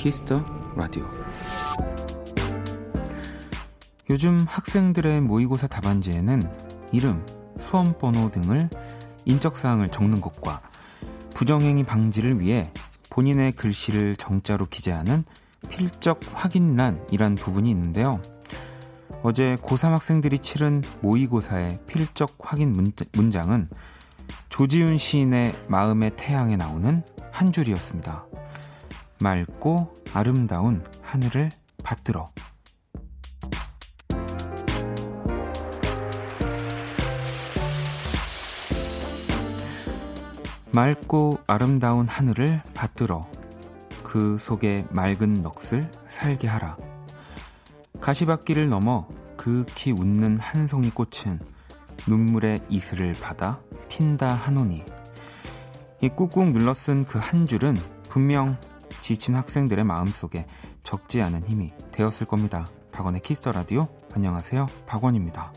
키스 더 라디오 요즘 학생들의 모의고사 답안지에는 이름, 수험 번호 등을 인적 사항을 적는 것과 부정행위 방지를 위해 본인의 글씨를 정자로 기재하는 필적 확인란이란 부분이 있는데요. 어제 고3 학생들이 치른 모의고사의 필적 확인 문장은 조지훈 시인의 마음의 태양에 나오는 한 줄이었습니다. 맑고 아름다운 하늘을 받들어. 맑고 아름다운 하늘을 받들어 그 속에 맑은 넋을 살게 하라. 가시밭길을 넘어 그윽히 웃는 한 송이 꽃은 눈물의 이슬을 받아 핀다 하노니 이 꾹꾹 눌러 쓴 그 한 줄은 분명 지친 학생들의 마음속에 적지 않은 힘이 되었을 겁니다. 박원의 키스 더 라디오 안녕하세요. 박원입니다.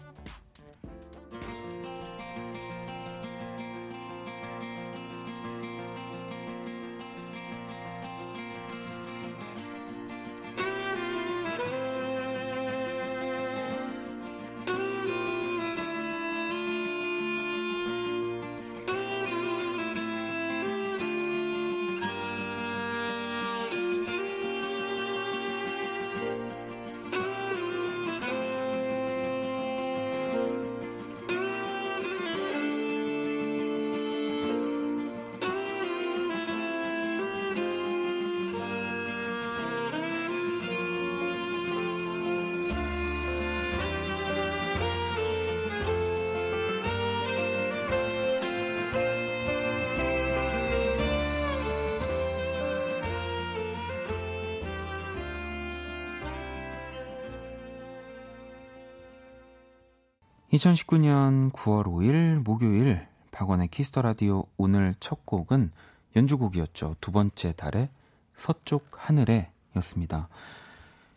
2019년 9월 5일 목요일 박원의 키스 더 라디오 오늘 첫 곡은 연주곡이었죠. 두 번째 달의 서쪽 하늘에 였습니다.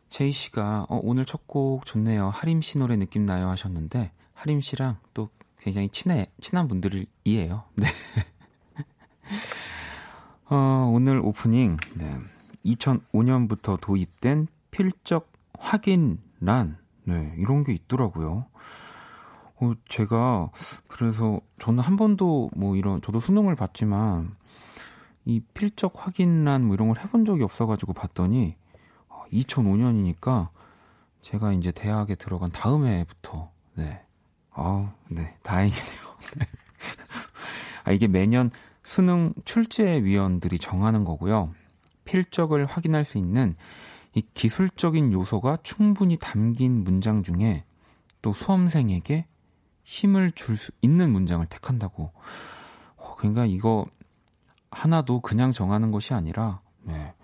제이 씨가 어, 오늘 첫 곡 좋네요. 하림 씨 노래 느낌 나요 하셨는데 하림 씨랑 또 굉장히 친해 친한 분들이에요. 네. 어, 오늘 오프닝 네. 2005년부터 도입된 필적 확인란 네, 이런 게 있더라고요. 어, 제가 그래서 저는 한 번도 뭐 이런 저도 수능을 봤지만 이 필적 확인란 뭐 이런 걸 해본 적이 없어가지고 봤더니 2005년이니까 어, 제가 이제 대학에 들어간 다음 해부터 네. 아우, 네. 다행이네요. 네. 아, 이게 매년 수능 출제 위원들이 정하는 거고요. 필적을 확인할 수 있는 이 기술적인 요소가 충분히 담긴 문장 중에 또 수험생에게 힘을 줄 수 있는 문장을 택한다고. 어, 그러니까 이거 하나도 그냥 정하는 것이 아니라 네.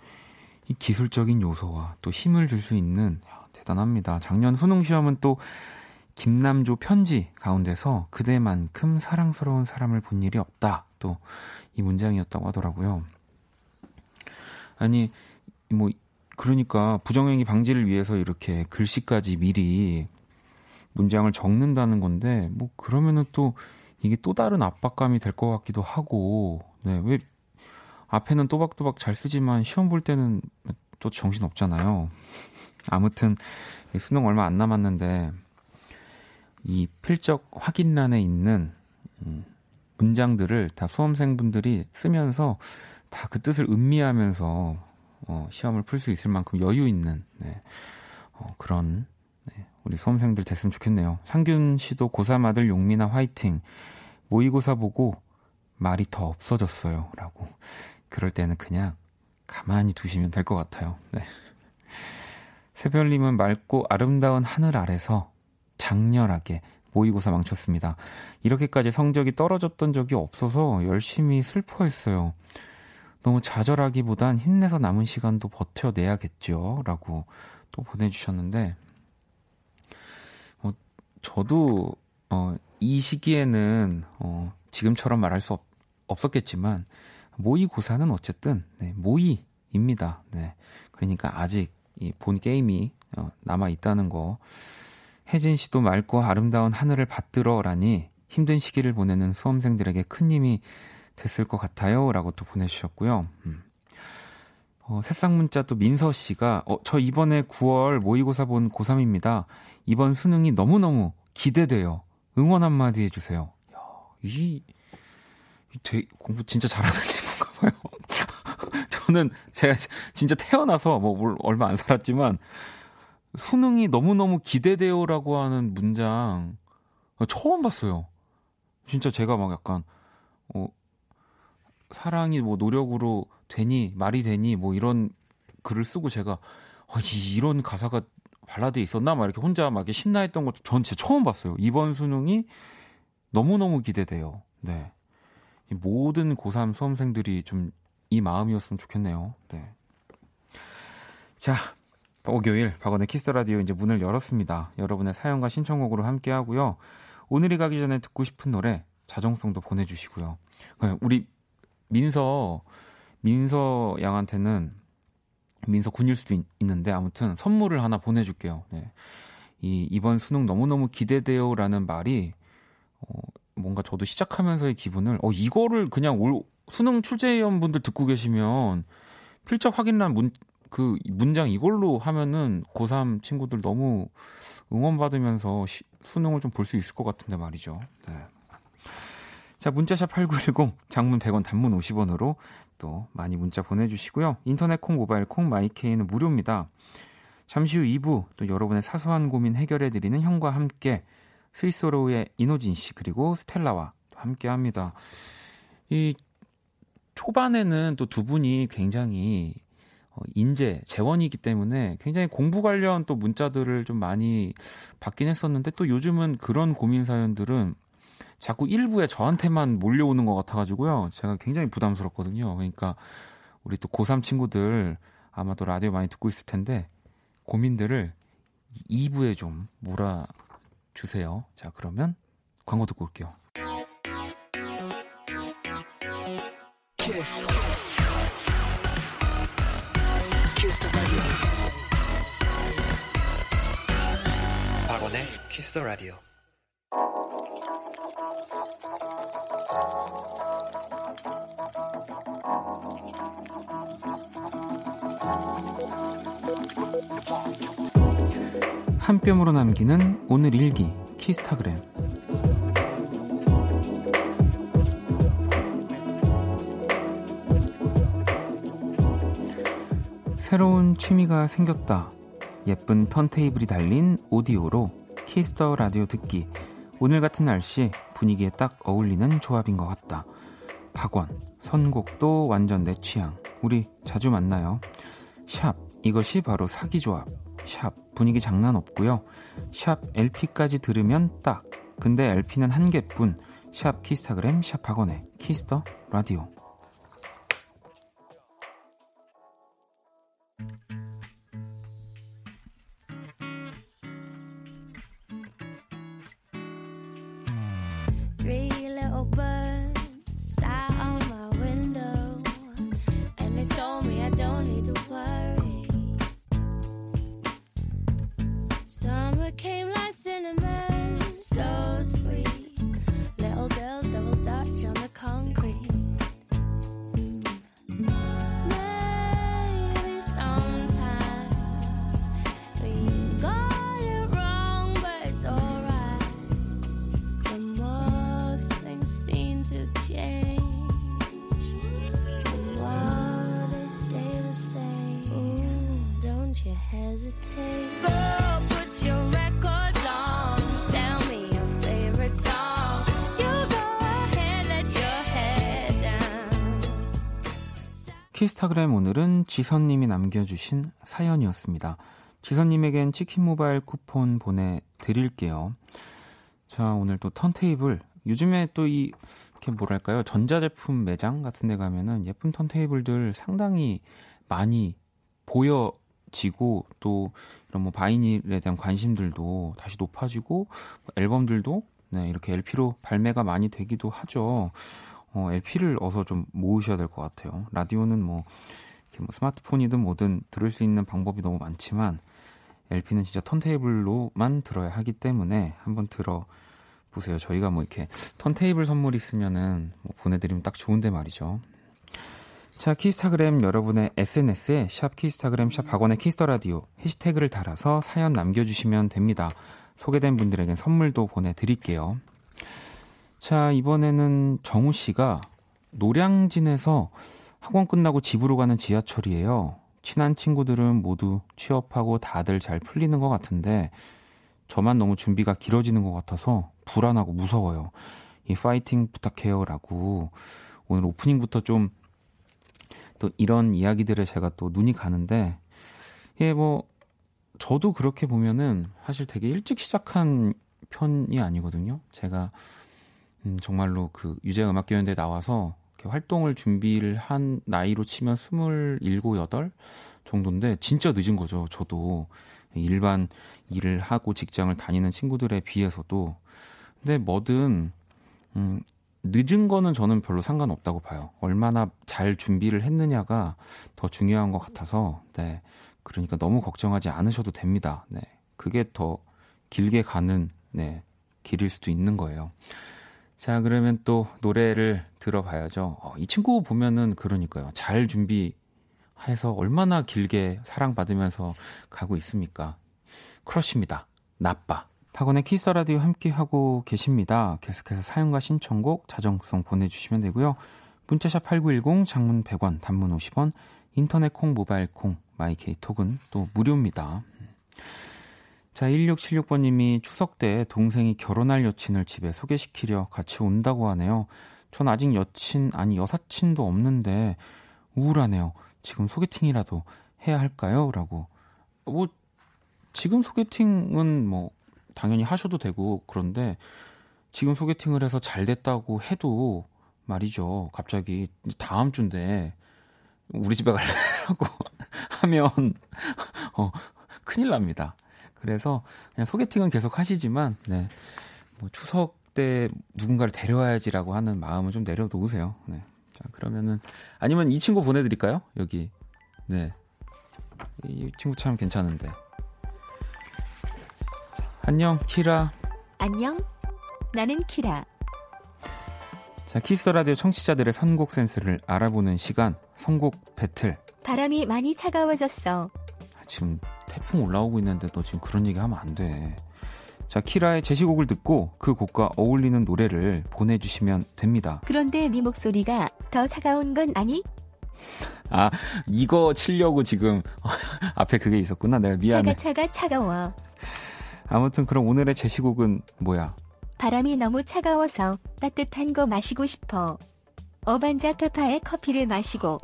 이 기술적인 요소와 또 힘을 줄 수 있는 야, 대단합니다. 작년 수능 시험은 또 김남조 편지 가운데서 그대만큼 사랑스러운 사람을 본 일이 없다. 또 이 문장이었다고 하더라고요. 아니 뭐 그러니까 부정행위 방지를 위해서 이렇게 글씨까지 미리 문장을 적는다는 건데 뭐 그러면은 또 이게 또 다른 압박감이 될 것 같기도 하고 네 왜 앞에는 또박또박 잘 쓰지만 시험 볼 때는 또 정신 없잖아요. 아무튼 수능 얼마 안 남았는데 이 필적 확인란에 있는 음, 문장들을 다 수험생분들이 쓰면서 다 그 뜻을 음미하면서 어, 시험을 풀 수 있을 만큼 여유 있는 네, 어, 그런 우리 수험생들 됐으면 좋겠네요. 상균 씨도 고3 아들 용민아 화이팅. 모의고사 보고 말이 더 없어졌어요. 라고. 그럴 때는 그냥 가만히 두시면 될 것 같아요. 네. 새별님은 맑고 아름다운 하늘 아래서 장렬하게 모의고사 망쳤습니다. 이렇게까지 성적이 떨어졌던 적이 없어서 열심히 슬퍼했어요. 너무 좌절하기보단 힘내서 남은 시간도 버텨내야겠죠. 라고 또 보내주셨는데, 저도 어, 이 시기에는 어, 지금처럼 말할 수 없, 없었겠지만 모의고사는 어쨌든 네, 모의입니다. 네. 그러니까 아직 이 본 게임이 어, 남아 있다는 거. 혜진 씨도 맑고 아름다운 하늘을 받들어라니 힘든 시기를 보내는 수험생들에게 큰 힘이 됐을 것 같아요. 라고 또 보내주셨고요. 음. 어, 새싹 문자 또 민서 씨가, 어, 저 이번에 9월 모의고사 본 고3입니다. 이번 수능이 너무너무 기대돼요. 응원 한마디 해주세요. 야, 이, 이 되게 공부 진짜 잘하는 친구인가 봐요. 저는 제가 진짜 태어나서 뭐 얼마 안 살았지만, 수능이 너무너무 기대돼요라고 하는 문장 처음 봤어요. 진짜 제가 막 약간 어 사랑이 뭐 노력으로 되니 말이 되니 뭐 이런 글을 쓰고 제가 어, 이, 이런 가사가 발라드에 있었나 막 이렇게 혼자 막 이렇게 신나했던 것도 전 진짜 처음 봤어요. 이번 수능이 너무너무 기대돼요. 네. 모든 고3 수험생들이 좀 이 마음이었으면 좋겠네요. 네. 자, 목요일 박원의 키스 라디오 이제 문을 열었습니다. 여러분의 사연과 신청곡으로 함께 하고요. 오늘이 가기 전에 듣고 싶은 노래 자정송도 보내 주시고요. 네, 우리 민서 민서 양한테는 민서 군일 수도 있, 는데 아무튼 선물을 하나 보내줄게요. 네. 이 이번 수능 너무 너무 기대돼요라는 말이 어, 뭔가 저도 시작하면서의 기분을 어 이거를 그냥 올 수능 출제위원 분들 듣고 계시면 필적 확인란 문 그 문장 이걸로 하면은 고3 친구들 너무 응원받으면서 시, 수능을 좀 볼 수 있을 것 같은데 말이죠. 네. 자, 문자샵 8910, 장문 100원, 단문 50원으로 또 많이 문자 보내주시고요. 인터넷 콩, 모바일 콩, 마이케이는 무료입니다. 잠시 후 2부, 또 여러분의 사소한 고민 해결해드리는 형과 함께 스위스로의 이노진 씨, 그리고 스텔라와 함께 합니다. 이 초반에는 또 두 분이 굉장히 어, 인재, 재원이기 때문에 굉장히 공부 관련 또 문자들을 좀 많이 받긴 했었는데 또 요즘은 그런 고민 사연들은 자꾸 일부에 저한테만 몰려오는 것 같아가지고요. 제가 굉장히 부담스럽거든요. 그러니까 우리 또 고3 친구들 아마도 라디오 많이 듣고 있을 텐데 고민들을 2부에 좀 몰아주세요. 자, 그러면 광고 듣고 올게요. 키스. 박원의 키스 더 라디오. 한 뼘으로 남기는 오늘 일기 키스타그램 새로운 취미가 생겼다. 예쁜 턴테이블이 달린 오디오로 키스터 라디오 듣기. 오늘 같은 날씨 분위기에 딱 어울리는 조합인 것 같다. 박원, 선곡도 완전 내 취향. 우리 자주 만나요. 샵, 이것이 바로 사기 조합. 샵, 분위기 장난 없고요. 샵, LP까지 들으면 딱. 근데 LP는 한 개뿐. 샵 키스타그램, 샵 박원의 키스 더 라디오. 키스타그램 오늘은 지선님이 남겨주신 사연이었습니다. 지선님에겐 치킨 모바일 쿠폰 보내드릴게요. 자, 오늘 또 턴테이블. 요즘에 또 이, 이렇게 뭐랄까요. 전자제품 매장 같은 데 가면은 예쁜 턴테이블들 상당히 많이 보여지고 또 이런 뭐 바이닐에 대한 관심들도 다시 높아지고 앨범들도 네, 이렇게 LP로 발매가 많이 되기도 하죠. 어, LP를 어서 좀 모으셔야 될 것 같아요. 라디오는 뭐, 뭐 스마트폰이든 뭐든 들을 수 있는 방법이 너무 많지만 LP는 진짜 턴테이블로만 들어야 하기 때문에 한번 들어 보세요. 저희가 뭐 이렇게 턴테이블 선물 있으면은 뭐 보내드리면 딱 좋은데 말이죠. 자, 키스타그램 여러분의 SNS에 샵 키스타그램 샵 박원의 키스 더 라디오 해시태그를 달아서 사연 남겨주시면 됩니다. 소개된 분들에겐 선물도 보내드릴게요. 자, 이번에는 정우 씨가 노량진에서 학원 끝나고 집으로 가는 지하철이에요. 친한 친구들은 모두 취업하고 다들 잘 풀리는 것 같은데 저만 너무 준비가 길어지는 것 같아서 불안하고 무서워요. 이 파이팅 부탁해요라고 오늘 오프닝부터 좀 또 이런 이야기들에 제가 또 눈이 가는데 예 뭐 저도 그렇게 보면은 사실 되게 일찍 시작한 편이 아니거든요. 제가 음 정말로 그 유재 음악교연대 나와서 활동을 준비를 한 나이로 치면 27, 8 정도인데 진짜 늦은 거죠. 저도 일반 일을 하고 직장을 다니는 친구들에 비해서도 근데 뭐든 음 늦은 거는 저는 별로 상관없다고 봐요. 얼마나 잘 준비를 했느냐가 더 중요한 것 같아서 네. 그러니까 너무 걱정하지 않으셔도 됩니다. 네. 그게 더 길게 가는 네. 길일 수도 있는 거예요. 자, 그러면 또 노래를 들어봐야죠. 어, 이 친구 보면은 그러니까요. 잘 준비해서 얼마나 길게 사랑받으면서 가고 있습니까? 크러쉬입니다. 나빠. 박원의 키스 더 라디오 함께 하고 계십니다. 계속해서 사연과 신청곡 자정성 보내주시면 되고요. 문자샵 8910 장문 100원 단문 50원 인터넷 콩 모바일 콩 마이케이 톡은 또 무료입니다. 자, 1676번님이 추석 때 동생이 결혼할 여친을 집에 소개시키려 같이 온다고 하네요. 전 아직 여친, 아니 여사친도 없는데 우울하네요. 지금 소개팅이라도 해야 할까요? 라고. 뭐, 지금 소개팅은 뭐, 당연히 하셔도 되고, 그런데 지금 소개팅을 해서 잘 됐다고 해도 말이죠. 갑자기 다음 주인데 우리 집에 갈래라고 하면, 어, 큰일 납니다. 그래서 그냥 소개팅은 계속 하시지만 네. 뭐 추석 때 누군가를 데려와야지라고 하는 마음은 좀 내려놓으세요. 네. 자, 그러면은 아니면 이 친구 보내 드릴까요? 여기. 네. 이 친구 참 괜찮은데. 자, 안녕, 키라. 안녕. 나는 키라. 자, 키스 더 라디오 청취자들의 선곡 센스를 알아보는 시간, 선곡 배틀. 바람이 많이 차가워졌어. 지금 태풍 올라오고 있는데 너 지금 그런 얘기 하면 안 돼. 자, 키라의 제시곡을 듣고 그 곡과 어울리는 노래를 보내주시면 됩니다. 그런데 네 목소리가 더 차가운 건 아니? 아, 이거 치려고 지금 앞에 그게 있었구나. 내가 미안해. 차가 차가 차가워. 아무튼 그럼 오늘의 제시곡은 뭐야? 바람이 너무 차가워서 따뜻한 거 마시고 싶어. 어반자카파의 커피를 마시고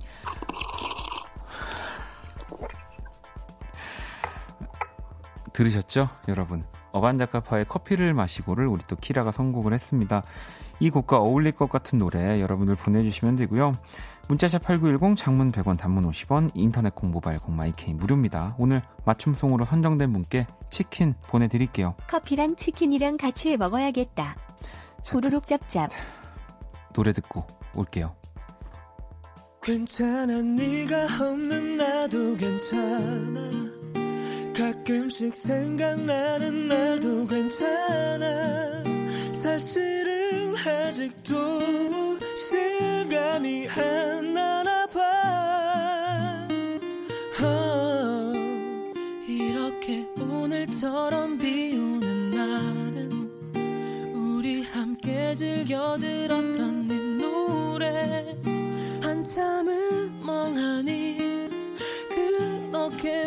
들으셨죠, 여러분? 어반자카파의 커피를 마시고를 우리 또 키라가 선곡을 했습니다. 이 곡과 어울릴 것 같은 노래 여러분들 보내주시면 되고요. 문자샵 8910 장문 100원 단문 50원 인터넷 콩 모바일 콩 마이케이 무료입니다. 오늘 맞춤송으로 선정된 분께 치킨 보내드릴게요. 커피랑 치킨이랑 같이 먹어야겠다. 도루룩 짭짭. 노래 듣고 올게요. 괜찮아 네가 없는 나도 괜찮아 가끔씩 생각나는 날도 괜찮아. 사실은 아직도 실감이 안 나나 봐. oh, 이렇게 오늘처럼 비 오는 날은 우리 함께 즐겨 들었던 네 노래. 한참을 멍하니 그렇게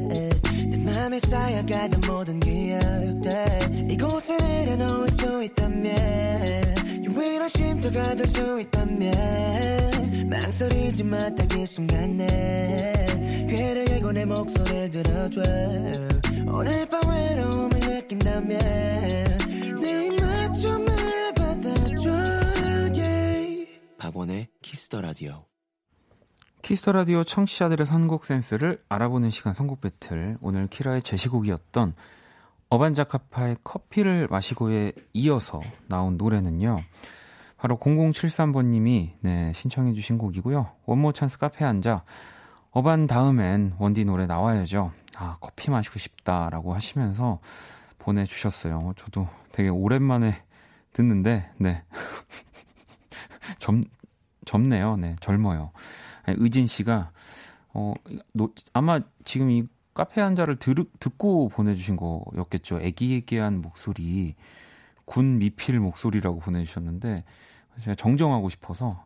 내 맘에 쌓여가던 모든 기억들 이곳에 내려놓을 수 있다면 유일한 쉼터가 될 수 있다면 망설이지 마 딱 이 순간에 귀를 열고 내 목소리를 들어줘 오늘 밤 외로움을 느낀다면 내 입맞춤을 받아줘 박원의 키스 더 라디오. 키스 더 라디오 청취자들의 선곡 센스를 알아보는 시간 선곡 배틀. 오늘 키라의 제시곡이었던 어반자카파의 커피를 마시고에 이어서 나온 노래는요. 바로 0073번님이 네, 신청해주신 곡이고요. 원모어찬스 카페에 앉아 어반 다음엔 원디 노래 나와야죠. 아, 커피 마시고 싶다라고 하시면서 보내주셨어요. 저도 되게 오랜만에 듣는데, 네. 젊, 젊네요. 네, 젊어요. 의진 씨가, 어, 노, 아마 지금 이 카페 한자를 들, 듣고 보내주신 거였겠죠. 애기애기한 목소리, 군 미필 목소리라고 보내주셨는데, 제가 정정하고 싶어서,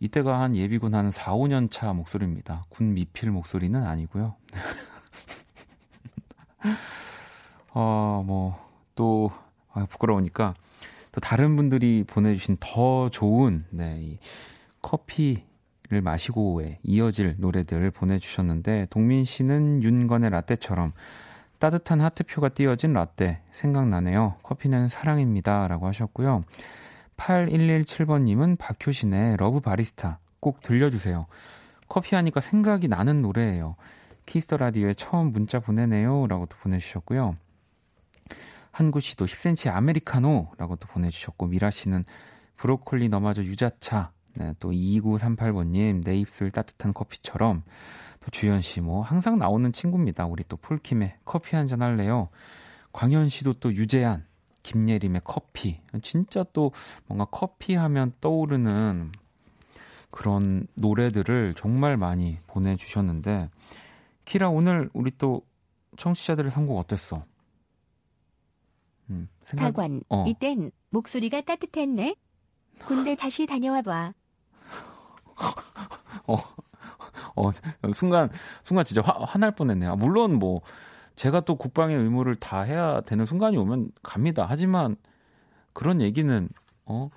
이때가 한 예비군 한 4, 5년 차 목소리입니다. 군 미필 목소리는 아니고요. 어, 뭐, 또, 아, 부끄러우니까, 또 다른 분들이 보내주신 더 좋은, 네, 이 커피 를 마시고에 이어질 노래들 보내주셨는데, 동민 씨는 윤건의 라떼처럼 따뜻한 하트표가 띄어진 라떼 생각나네요. 커피는 사랑입니다. 라고 하셨고요. 8117번님은 박효신의 Love 바리스타 꼭 들려주세요. 커피 하니까 생각이 나는 노래예요. 키스 더 라디오에 처음 문자 보내네요. 라고 또 보내주셨고요. 한구 씨도 10cm 아메리카노.라고 또 보내주셨고, 미라 씨는 브로콜리 너마저 유자차. 네, 또 2938번님, 내 입술 따뜻한 커피처럼. 또 주현 씨, 뭐, 항상 나오는 친구입니다. 우리 또 폴킴의 커피 한 잔 할래요. 광현 씨도 또 유재한, 김예림의 커피. 진짜 또 뭔가 커피 하면 떠오르는 그런 노래들을 정말 많이 보내주셨는데, 키라, 오늘 우리 또 청취자들의 선곡 어땠어? 음, 생각... 박원, 어. 이땐 목소리가 따뜻했네? 군대 다시 다녀와 봐. 어, 어, 순간, 순간 진짜 화, 화날 뻔했네요. 아, 물론 뭐, 제가 또 국방의 의무를 다 해야 되는 순간이 오면 갑니다. 하지만 그런 얘기는 어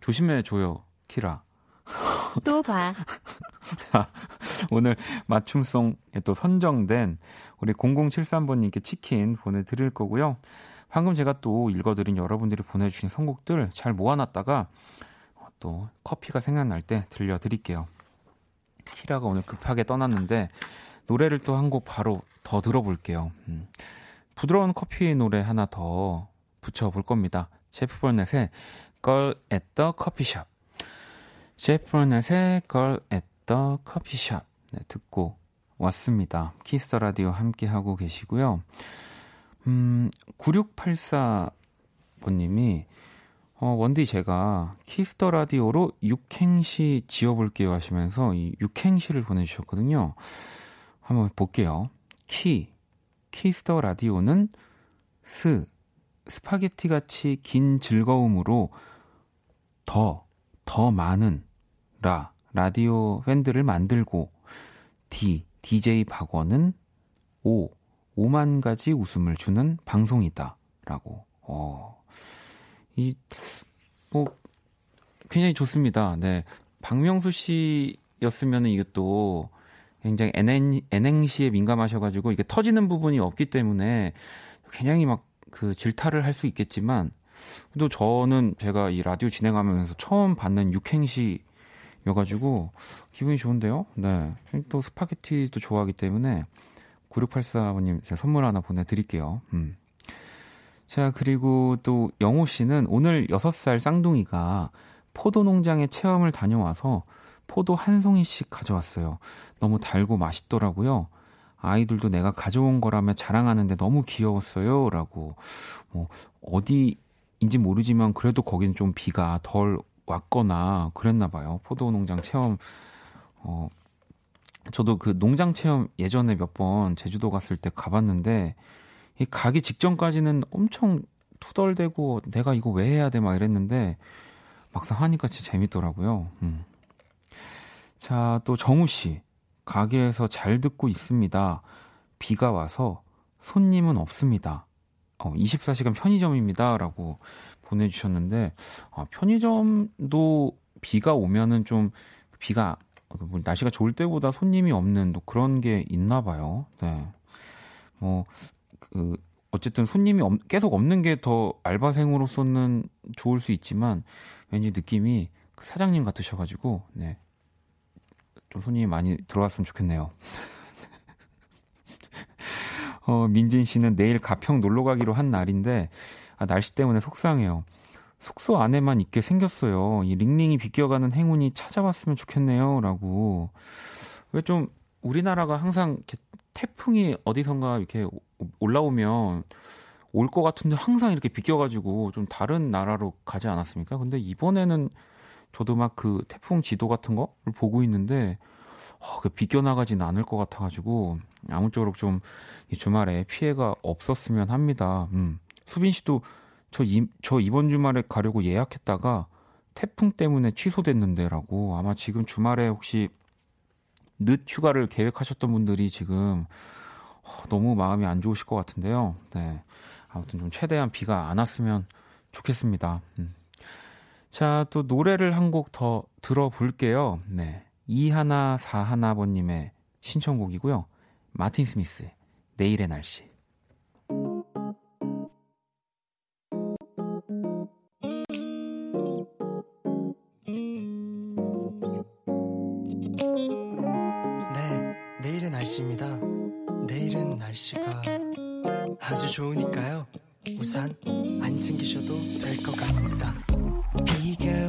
조심해 줘요, 키라. 또 봐. 자, 오늘 맞춤송에 또 선정된 우리 0073번님께 치킨 보내드릴 거고요. 방금 제가 또 읽어드린 여러분들이 보내주신 선곡들 잘 모아놨다가 또 커피가 생각날 때 들려드릴게요. 키라가 오늘 급하게 떠났는데 노래를 또 한 곡 바로 더 들어볼게요. 음. 부드러운 커피 노래 하나 더 붙여볼 겁니다. 제프 버넷의 Girl at the Coffee Shop. 제프 버넷의 Girl at the Coffee Shop. 네, 듣고 왔습니다. 키스 더 라디오 함께하고 계시고요. 음, 9684번님이 어, 원디 제가 키스 더 라디오로 육행시 지어볼게요 하시면서 이 육행시를 보내주셨거든요. 한번 볼게요. 키, 키스 더 라디오는 스, 스파게티 같이 긴 즐거움으로 더, 더 많은 라, 라디오 팬들을 만들고 디, DJ 박원은 오, 5만 가지 웃음을 주는 방송이다. 라고. 어, 이, 뭐, 굉장히 좋습니다. 네. 박명수 씨였으면 이것도 굉장히 NN, N행시에 민감하셔가지고 이게 터지는 부분이 없기 때문에 굉장히 막 그 질타를 할 수 있겠지만 또 저는 제가 이 라디오 진행하면서 처음 받는 육행시여가지고 기분이 좋은데요. 네. 또 스파게티도 좋아하기 때문에 9684번님 제가 선물 하나 보내드릴게요. 음. 자, 그리고 또 영호 씨는 오늘 6살 쌍둥이가 포도 농장에 체험을 다녀와서 포도 한 송이씩 가져왔어요. 너무 달고 맛있더라고요. 아이들도 내가 가져온 거라며 자랑하는데 너무 귀여웠어요. 라고. 뭐, 어디인지 모르지만 그래도 거기는 좀 비가 덜 왔거나 그랬나 봐요. 포도 농장 체험, 어, 저도 그 농장 체험 예전에 몇 번 제주도 갔을 때 가봤는데, 이 가기 직전까지는 엄청 투덜대고 내가 이거 왜 해야 돼 막 이랬는데, 막상 하니까 진짜 재밌더라고요. 음. 자, 또 정우 씨. 가게에서 잘 듣고 있습니다. 비가 와서 손님은 없습니다. 어, 24시간 편의점입니다. 라고 보내주셨는데, 아, 편의점도 비가 오면은 좀, 비가, 뭐 날씨가 좋을 때보다 손님이 없는 또 그런 게 있나 봐요. 네. 뭐, 그, 어쨌든 손님이 없, 계속 없는 게 더 알바생으로서는 좋을 수 있지만, 왠지 느낌이 그 사장님 같으셔가지고, 네. 좀 손님이 많이 들어왔으면 좋겠네요. 어, 민진 씨는 내일 가평 놀러 가기로 한 날인데, 아, 날씨 때문에 속상해요. 숙소 안에만 있게 생겼어요. 이 링링이 비껴가는 행운이 찾아왔으면 좋겠네요. 라고. 왜 좀, 우리나라가 항상 이렇게 태풍이 어디선가 이렇게 올라오면 올 것 같은데 항상 이렇게 비껴가지고 좀 다른 나라로 가지 않았습니까? 근데 이번에는 저도 막 그 태풍 지도 같은 거를 보고 있는데 어, 그 비껴나가진 않을 것 같아가지고 아무쪼록 좀 이 주말에 피해가 없었으면 합니다. 음. 수빈 씨도 저, 이, 저 이번 주말에 가려고 예약했다가 태풍 때문에 취소됐는데라고 아마 지금 주말에 혹시 늦 휴가를 계획하셨던 분들이 지금 어, 너무 마음이 안 좋으실 것 같은데요. 네. 아무튼 좀 최대한 비가 안 왔으면 좋겠습니다. 음. 자, 또 노래를 한 곡 더 들어볼게요. 네. 이하나 사하나번님의 신청곡이고요. 마틴 스미스의 내일의 날씨. 아주 좋으니까요. 우산 안 챙기셔도 될 것 같습니다. 비가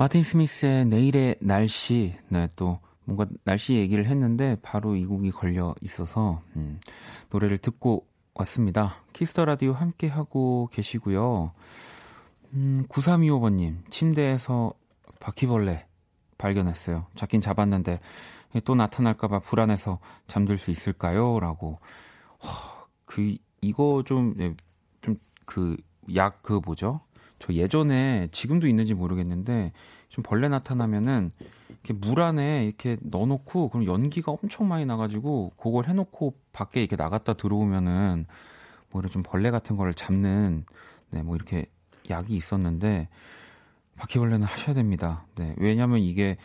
마틴 스미스의 내일의 날씨, 네, 또 뭔가 날씨 얘기를 했는데 바로 이 곡이 걸려 있어서 음, 노래를 듣고 왔습니다. 키스 더 라디오 함께 하고 계시고요. 음, 9325번님, 침대에서 바퀴벌레 발견했어요. 잡긴 잡았는데 또 나타날까봐 불안해서 잠들 수 있을까요? 라고. 허, 그, 이거 좀, 네, 좀, 그, 약, 그 뭐죠? 저 예전에, 지금도 있는지 모르겠는데, 좀 벌레 나타나면은 이렇게 물 안에 이렇게 넣어놓고 그럼 연기가 엄청 많이 나가지고 그걸 해놓고 밖에 이렇게 나갔다 들어오면은 뭐 이런 좀 벌레 같은 거를 잡는 네 뭐 이렇게 약이 있었는데 바퀴벌레는 하셔야 됩니다. 네 왜냐하면 이게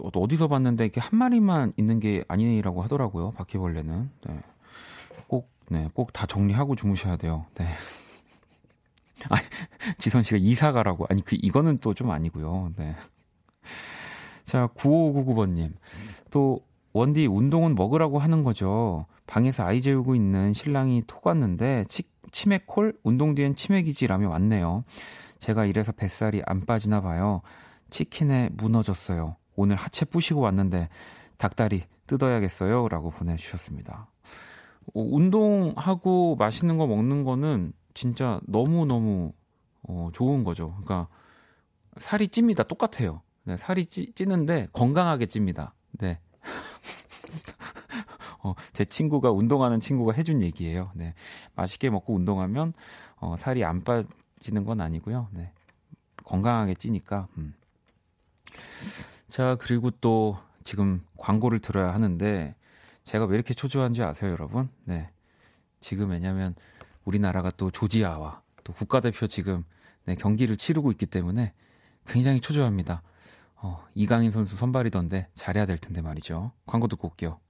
어디서 봤는데 이렇게 한 마리만 있는 게 아니라고 하더라고요. 바퀴벌레는 네. 꼭 네, 꼭 다 정리하고 주무셔야 돼요. 네. 아, 지선 씨가 이사 가라고. 아니, 그, 이거는 또 좀 아니고요. 네. 자, 9599번 님. 또, 원디, 운동은 먹으라고 하는 거죠. 방에서 아이 재우고 있는 신랑이 톡 왔는데, 치, 치맥 콜? 운동 뒤엔 치맥이지라며 왔네요. 제가 이래서 뱃살이 안 빠지나 봐요. 치킨에 무너졌어요. 오늘 하체 부시고 왔는데, 닭다리 뜯어야겠어요. 라고 보내주셨습니다. 어, 운동하고 맛있는 거 먹는 거는 진짜 너무너무 어, 좋은 거죠. 그러니까 살이 찝니다. 똑같아요. 네, 살이 찌, 찌는데 건강하게 찝니다. 네. 어, 제 친구가 운동하는 친구가 해준 얘기예요. 네. 맛있게 먹고 운동하면 어, 살이 안 빠 지는 건 아니고요. 네. 건강하게 찌니까. 음. 자, 그리고 또 지금 광고를 들어야 하는데 제가 왜 이렇게 초조한지 아세요, 여러분? 네. 지금 왜냐면 우리나라가 또 조지아와 또 국가대표 지금 네, 경기를 치르고 있기 때문에 굉장히 초조합니다. 어, 이강인 선수 선발이던데 잘해야 될 텐데 말이죠. 광고 듣고 올게요.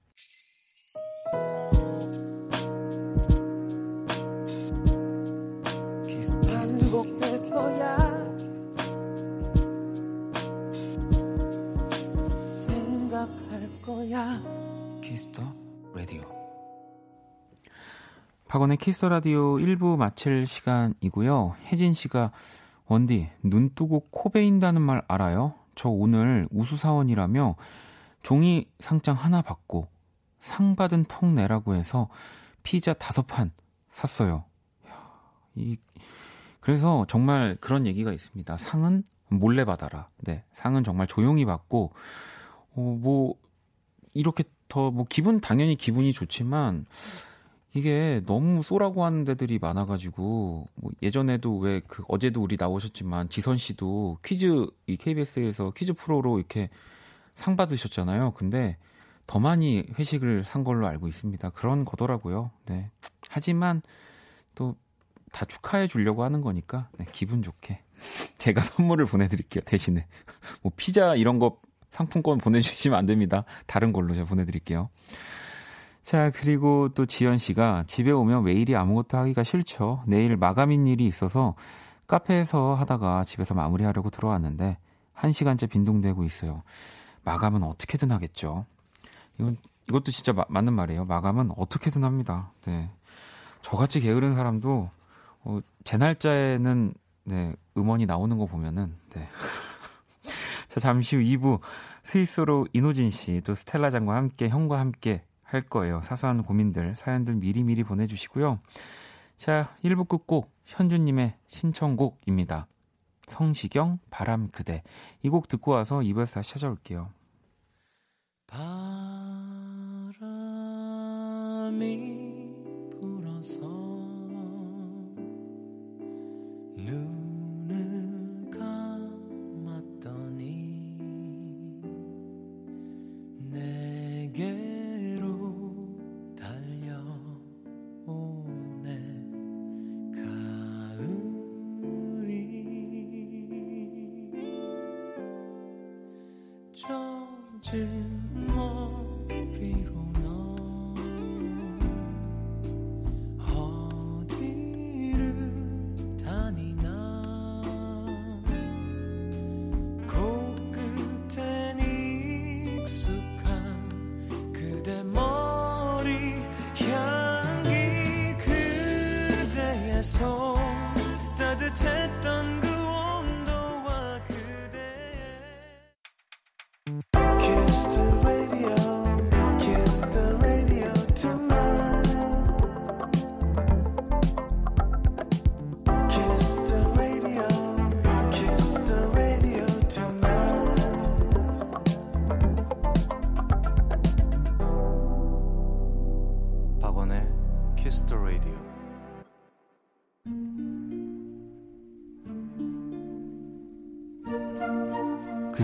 키스 더 라디오 박원의 키스 더 라디오 1부 마칠 시간이고요. 혜진 씨가 원디 눈 뜨고 코 베인다는 말 알아요? 저 오늘 우수사원이라며 종이 상장 하나 받고 상 받은 턱 내라고 해서 피자 다섯 판 샀어요. 이 그래서 정말 그런 얘기가 있습니다. 상은 몰래 받아라. 네, 상은 정말 조용히 받고 어, 뭐 이렇게 더 뭐 기분 당연히 기분이 좋지만 이게 너무 쏘라고 하는 데들이 많아가지고 뭐 예전에도 왜 그 어제도 우리 나오셨지만 지선 씨도 퀴즈 이 KBS에서 퀴즈 프로로 이렇게 상 받으셨잖아요. 근데 더 많이 회식을 산 걸로 알고 있습니다. 그런 거더라고요. 네. 하지만 또 다 축하해 주려고 하는 거니까 네, 기분 좋게 제가 선물을 보내드릴게요. 대신에 뭐 피자 이런 거 상품권 보내주시면 안 됩니다. 다른 걸로 제가 보내드릴게요. 자, 그리고 또 지연 씨가 집에 오면 왜 이리 아무것도 하기가 싫죠. 내일 마감인 일이 있어서 카페에서 하다가 집에서 마무리하려고 들어왔는데 1시간째 빈둥대고 있어요. 마감은 어떻게든 하겠죠. 이건 이것도 진짜 마, 맞는 말이에요. 마감은 어떻게든 합니다. 네. 저같이 게으른 사람도 어, 제 날짜에는 네, 음원이 나오는 거 보면은 네. 자, 잠시 후 2부 스위스로 이노진 씨, 또 스텔라 장과 함께 형과 함께 할 거예요. 사소한 고민들, 사연들 미리미리 보내주시고요. 자, 1부 끝곡 현주님의 신청곡입니다. 성시경 바람 그대 이 곡 듣고 와서 2부에서 다시 찾아올게요. 바람이 불어서 눈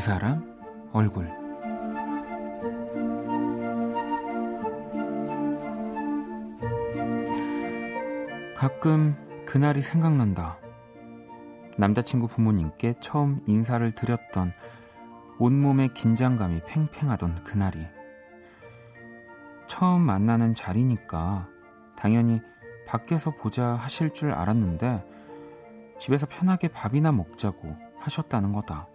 사람 얼굴 가끔 그날이 생각난다. 남자친구 부모님께 처음 인사를 드렸던 온몸의 긴장감이 팽팽하던 그날이. 처음 만나는 자리니까 당연히 밖에서 보자 하실 줄 알았는데 집에서 편하게 밥이나 먹자고 하셨다는 거다.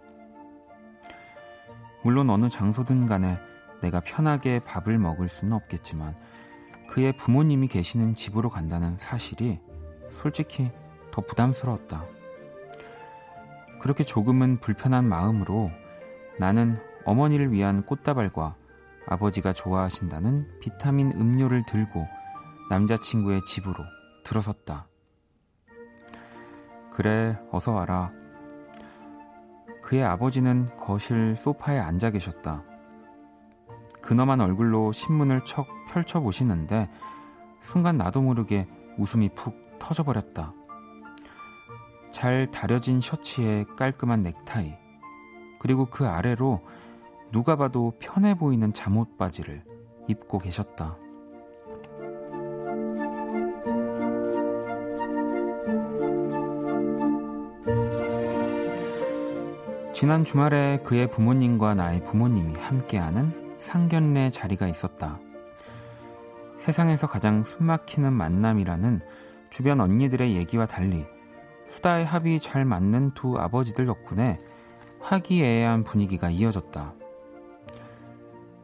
물론 어느 장소든 간에 내가 편하게 밥을 먹을 수는 없겠지만 그의 부모님이 계시는 집으로 간다는 사실이 솔직히 더 부담스러웠다. 그렇게 조금은 불편한 마음으로 나는 어머니를 위한 꽃다발과 아버지가 좋아하신다는 비타민 음료를 들고 남자친구의 집으로 들어섰다. 그래, 어서 와라. 그의 아버지는 거실 소파에 앉아 계셨다. 근엄한 얼굴로 신문을 척 펼쳐보시는데 순간 나도 모르게 웃음이 푹 터져버렸다. 잘 다려진 셔츠에 깔끔한 넥타이, 그리고 그 아래로 누가 봐도 편해 보이는 잠옷 바지를 입고 계셨다. 지난 주말에 그의 부모님과 나의 부모님이 함께하는 상견례 자리가 있었다. 세상에서 가장 숨막히는 만남이라는 주변 언니들의 얘기와 달리 수다의 합이 잘 맞는 두 아버지들 덕분에 화기애애한 분위기가 이어졌다.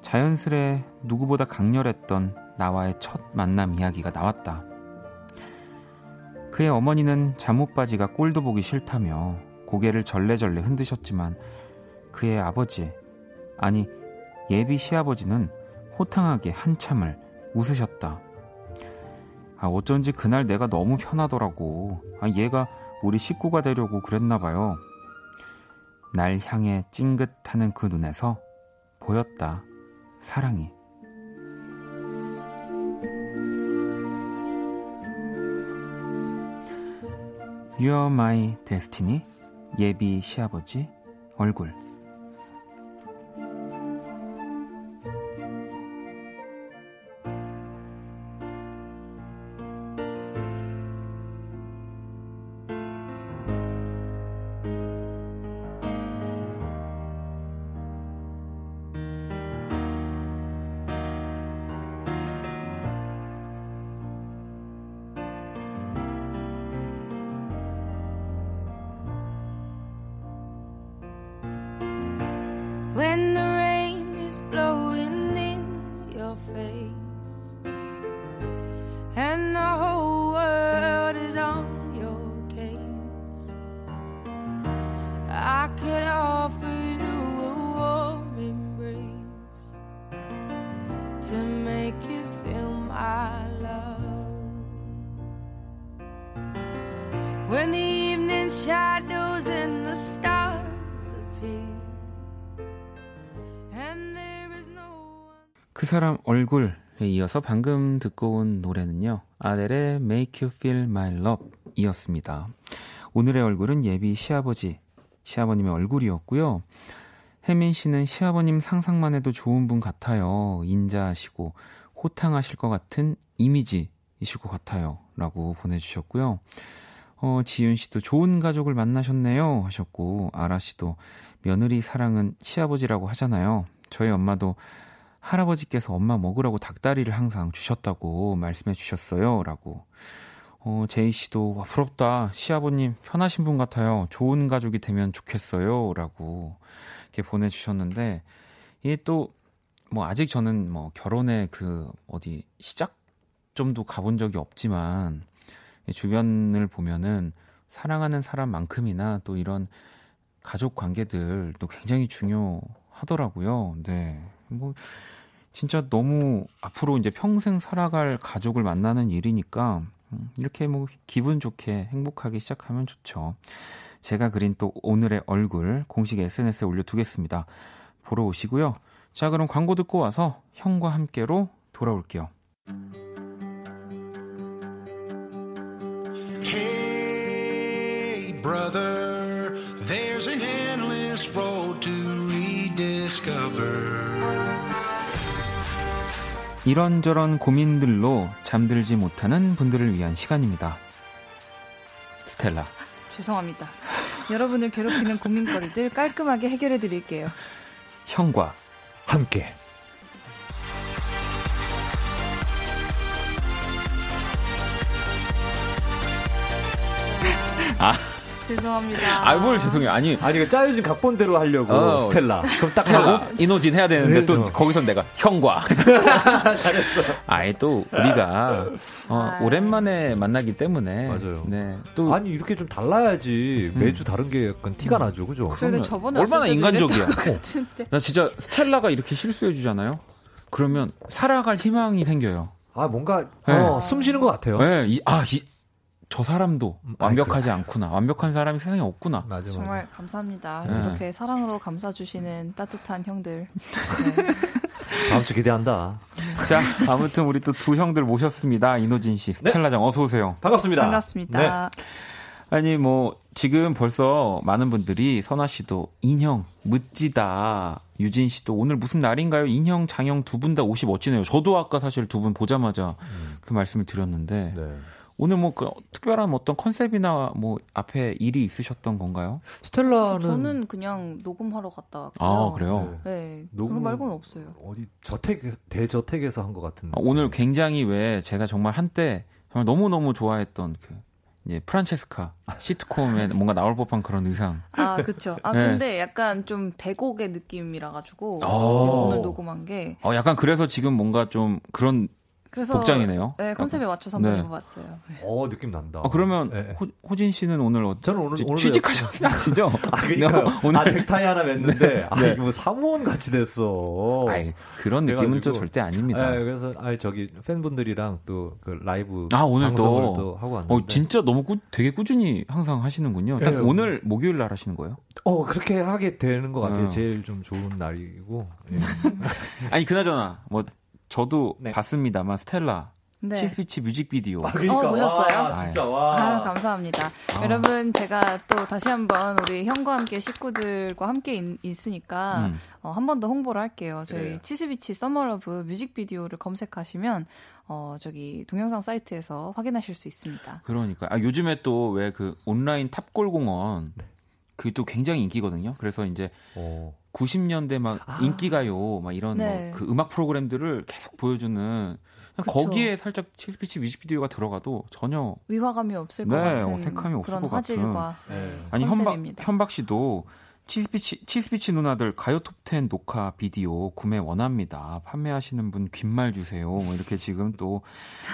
자연스레 누구보다 강렬했던 나와의 첫 만남 이야기가 나왔다. 그의 어머니는 잠옷바지가 꼴도 보기 싫다며 고개를 절레절레 흔드셨지만 그의 아버지, 아니 예비 시아버지는 호탕하게 한참을 웃으셨다. 아, 어쩐지 그날 내가 너무 편하더라고. 아, 얘가 우리 식구가 되려고 그랬나 봐요. 날 향해 찡긋하는 그 눈에서 보였다. 사랑이. 유어 마이 데스티니? 예비 시아버지 얼굴 and the whole world is on your case, I could offer you a warm embrace to make you feel my love. When the evening shadows and the stars appear. And there is no one 그 사람 얼굴에 이어서 방금 듣고 온 노래는요. 아델의 Make You Feel My Love 이었습니다. 오늘의 얼굴은 예비 시아버지, 시아버님의 얼굴이었고요. 혜민 씨는 시아버님 상상만 해도 좋은 분 같아요. 인자하시고 호탕하실 것 같은 이미지이실 것 같아요. 라고 보내주셨고요. 어, 지윤 씨도 좋은 가족을 만나셨네요. 하셨고, 아라 씨도 며느리 사랑은 시아버지라고 하잖아요. 저희 엄마도 할아버지께서 엄마 먹으라고 닭다리를 항상 주셨다고 말씀해 주셨어요. 라고. 어, 제이 씨도, 와, 부럽다. 시아버님 편하신 분 같아요. 좋은 가족이 되면 좋겠어요. 라고 이렇게 보내주셨는데, 이게 또, 뭐, 아직 저는 뭐, 결혼의 그, 어디, 시작 점도 가본 적이 없지만, 주변을 보면은 사랑하는 사람만큼이나 또 이런 가족 관계들도 굉장히 중요하더라고요. 네. 뭐, 진짜 너무 앞으로 이제 평생 살아갈 가족을 만나는 일이니까, 음, 이렇게 뭐 기분 좋게 행복하게 시작하면 좋죠. 제가 그린 또 오늘의 얼굴 공식 SNS에 올려두겠습니다. 보러 오시고요. 자, 그럼 광고 듣고 와서 형과 함께로 돌아올게요. Hey, brother, there's an endless road to rediscover. 이런저런 고민들로 잠들지 못하는 분들을 위한 시간입니다. 스텔라. 죄송합니다. 여러분을 괴롭히는 고민거리들 깔끔하게 해결해 드릴게요. 형과 함께 죄송합니다. 아, 뭘 죄송해요. 아니, 아니 이거 짜여진 각본대로 하려고 어, 스텔라 그럼 딱 스텔라, 하고 이노진 해야 되는데 네, 또 어. 거기선 내가 형과. 잘했어. 아예 또 우리가 어. 오랜만에 만나기 때문에. 맞아요. 네. 또 아니 이렇게 좀 달라야지 음. 매주 다른 게 약간 티가 나죠 그죠 저번에 얼마나 인간적이야. 나 진짜 스텔라가 이렇게 실수해 주잖아요. 그러면 살아갈 희망이 생겨요. 아 뭔가 네. 어, 숨 쉬는 것 같아요 네, 이, 아, 이, 저 사람도 음, 완벽하지 않구나. 완벽한 사람이 세상에 없구나. 맞아 맞아 정말 감사합니다. 네. 이렇게 사랑으로 감싸 주시는 따뜻한 형들. 다음 주 기대한다 자, 아무튼 우리 또 두 형들 모셨습니다. 이노진 씨, 스텔라장 어서 오세요. 반갑습니다 반갑습니다. 아니 뭐 지금 벌써 많은 분들이 선아 씨도 인형 멋지다. 유진 씨도 오늘 무슨 날인가요? 인형, 장형 두 분 다 옷이 멋지네요. 저도 아까 사실 두 분 보자마자 그 말씀을 드렸는데 네. 오늘 뭐 그 특별한 어떤 컨셉이나 뭐 앞에 일이 있으셨던 건가요? 스텔라는 저는 그냥 녹음하러 갔다 왔고요. 아 그래요. 네. 네. 녹음- 그거 말고는 없어요. 어디 저택 대저택에서 한 것 같은데 아, 오늘 굉장히 왜 제가 정말 한때 정말 너무 너무 좋아했던 그 이제 프란체스카 시트콤에 뭔가 나올 법한 그런 의상. 아, 그쵸. 아, 네. 근데 약간 좀 대곡의 느낌이라 가지고 오. 오늘 녹음한 게 어 약간 그래서 지금 뭔가 좀 그런 그래서 복장이네요. 네, 컨셉에 맞춰서 한번 네. 입어봤어요. 네. 어 느낌 난다 아, 그러면 네, 네. 호, 호진 씨는 오늘 어, 저는 오늘 오늘 취직하셨나시죠? 아 그러니까요 오늘 아 넥타이 하나 맸는데 아 네. 이거 뭐 사무원 같이 됐어 아이, 그런 느낌은 또 그래가지고- 절대 아닙니다. 아, 그래서 아 저기 팬분들이랑 또 그 라이브 아, 오늘 또. 또 하고 왔는데 어, 진짜 너무 꾸, 되게 꾸준히 항상 하시는군요. 딱 예, 오늘 목요일 날 하시는 거예요? 어 그렇게 하게 되는 것 같아요. 어. 제일 좀 좋은 날이고. 예. 아니, 그나저나, 뭐, 저도 네. 봤습니다만, 스텔라. 네. 치스비치 뮤직비디오. 그러니까 어, 보셨어요? 와, 진짜 와. 아유, 감사합니다. 여러분, 제가 또 다시 한번 우리 형과 함께 식구들과 함께 있, 으니까 음. 어, 한 번 더 홍보를 할게요. 저희 그래요. 치스비치 Summer Love 뮤직비디오를 검색하시면 어, 저기 동영상 사이트에서 확인하실 수 있습니다. 그러니까 아, 요즘에 또 왜 그 온라인 탑골 공원 그게 또 굉장히 인기거든요. 그래서 이제 어. 90년대 막 인기가요 막 이런 네. 뭐 그 음악 프로그램들을 계속 보여주는. 거기에 살짝 치스비치 뮤직비디오가 들어가도 전혀 위화감이 없을 것 네, 같은 어색함이 없을 그런 것 같은. 화질과 네. 아니 현박. 현박 씨도 치스비치 치스비치 누나들 가요 톱10 녹화 비디오 구매 원합니다. 판매하시는 분 귓말 주세요. 뭐 이렇게 지금 또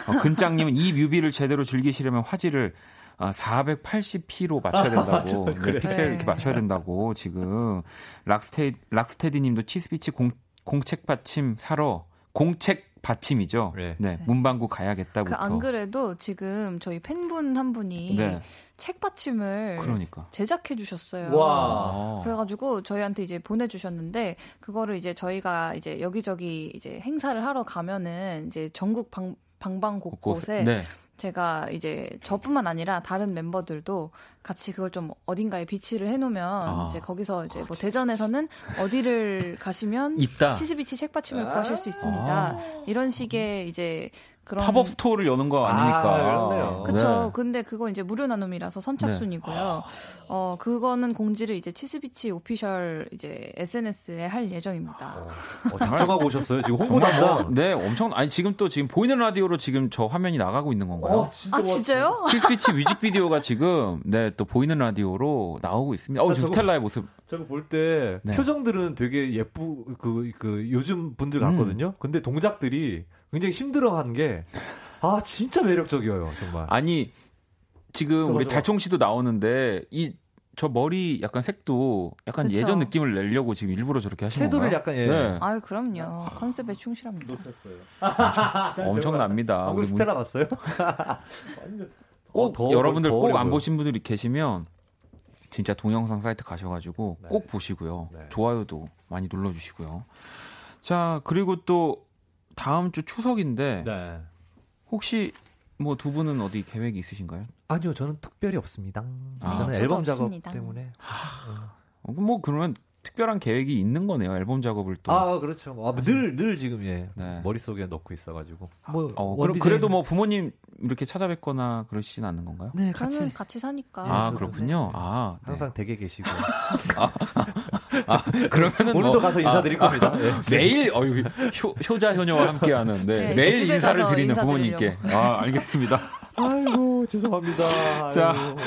어, 근장님은 이 뮤비를 제대로 즐기시려면 화질을 아, 480p로 맞춰야 된다고 네, 그래. 픽셀 네. 이렇게 맞춰야 된다고 지금 락스테 락스테디님도 치스피치 공, 공책 받침 사러 공책 받침이죠. 네. 네, 문방구 그 가야겠다부터. 안 그래도 지금 저희 팬분 한 분이 네, 책 받침을 그러니까. 제작해 주셨어요. 와. 아. 그래가지고 저희한테 이제 보내주셨는데 그거를 이제 저희가 이제 여기저기 이제 행사를 하러 가면은 이제 전국 방, 방방곳곳에 네. 제가 이제 저뿐만 아니라 다른 멤버들도 같이 그걸 좀 어딘가에 비치를 해놓으면 아. 이제 거기서 이제 뭐 대전에서는 어디를 가시면 있다. 치스비치 책받침을 구하실 수 있습니다. 이런 식의 이제 그런 팝업 스토어를 여는 거 아닙니까? 아, 그렇네요. 그쵸. 네. 근데 그거 이제 무료 나눔이라서 선착순이고요. 어, 그거는 공지를 이제 치스비치 official 이제 SNS에 할 예정입니다. 어, 작정하고 오셨어요. 지금 홍보 정말 뭐, 담당. 네, 엄청 아니 지금 또 지금 보이는 라디오로 지금 저 화면이 나가고 있는 건가요? 아, 진짜요? 치스비치 뮤직비디오가 지금 네 또 보이는 라디오로 나오고 있습니다. 어, 아, 지금 저거- 스텔라의 모습. 저거 볼때 네. 표정들은 되게 예쁘 그, 그 요즘 분들 같거든요. 근데 동작들이 굉장히 힘들어하는 게 아 진짜 매력적이에요 정말. 아니 지금 저거, 우리 저거. 달총 씨도 나오는데 이 저 머리 약간 색도 약간 그쵸. 예전 느낌을 내려고 지금 일부러 저렇게 하신 섀도우를 건가요? 약간, 예. 네. 아유, 그럼요. 컨셉에 충실합니다. 엄청납니다. 한국 우리 문- 스텔라 봤어요? 꼭 어, 더 여러분들 더꼭 안. 보신 분들이 계시면 진짜 동영상 사이트 가셔가지고 네. 꼭 보시고요. 네. 좋아요도 많이 눌러주시고요. 자 그리고 또 다음 주 추석인데 네. 혹시 뭐 두 분은 어디 계획이 있으신가요? 아니요 저는 특별히 없습니다. 아. 저는 앨범 없습니다. 작업 때문에. 어, 뭐 그러면 특별한 계획이 있는 거네요. 앨범 작업을 또. 아 그렇죠. 늘늘 늘 지금 예 네. 머릿속에 넣고 있어가지고. 뭐 어, 그럼 그래도 뭐 부모님 이렇게 찾아뵙거나 그러시진 않는 건가요? 네 저는 같이 같이 사니까. 아 저도 그렇군요. 아 네. 항상 댁에 계시고 아, 그러면은 오늘도 뭐- 가서 인사드릴 아, 겁니다. 예. 매일 어유 효, 효자 효녀와 함께하는 네, 네, 매일 인사를 드리는. 부모님께 아 알겠습니다. 아이고 죄송합니다. 자. 아이고.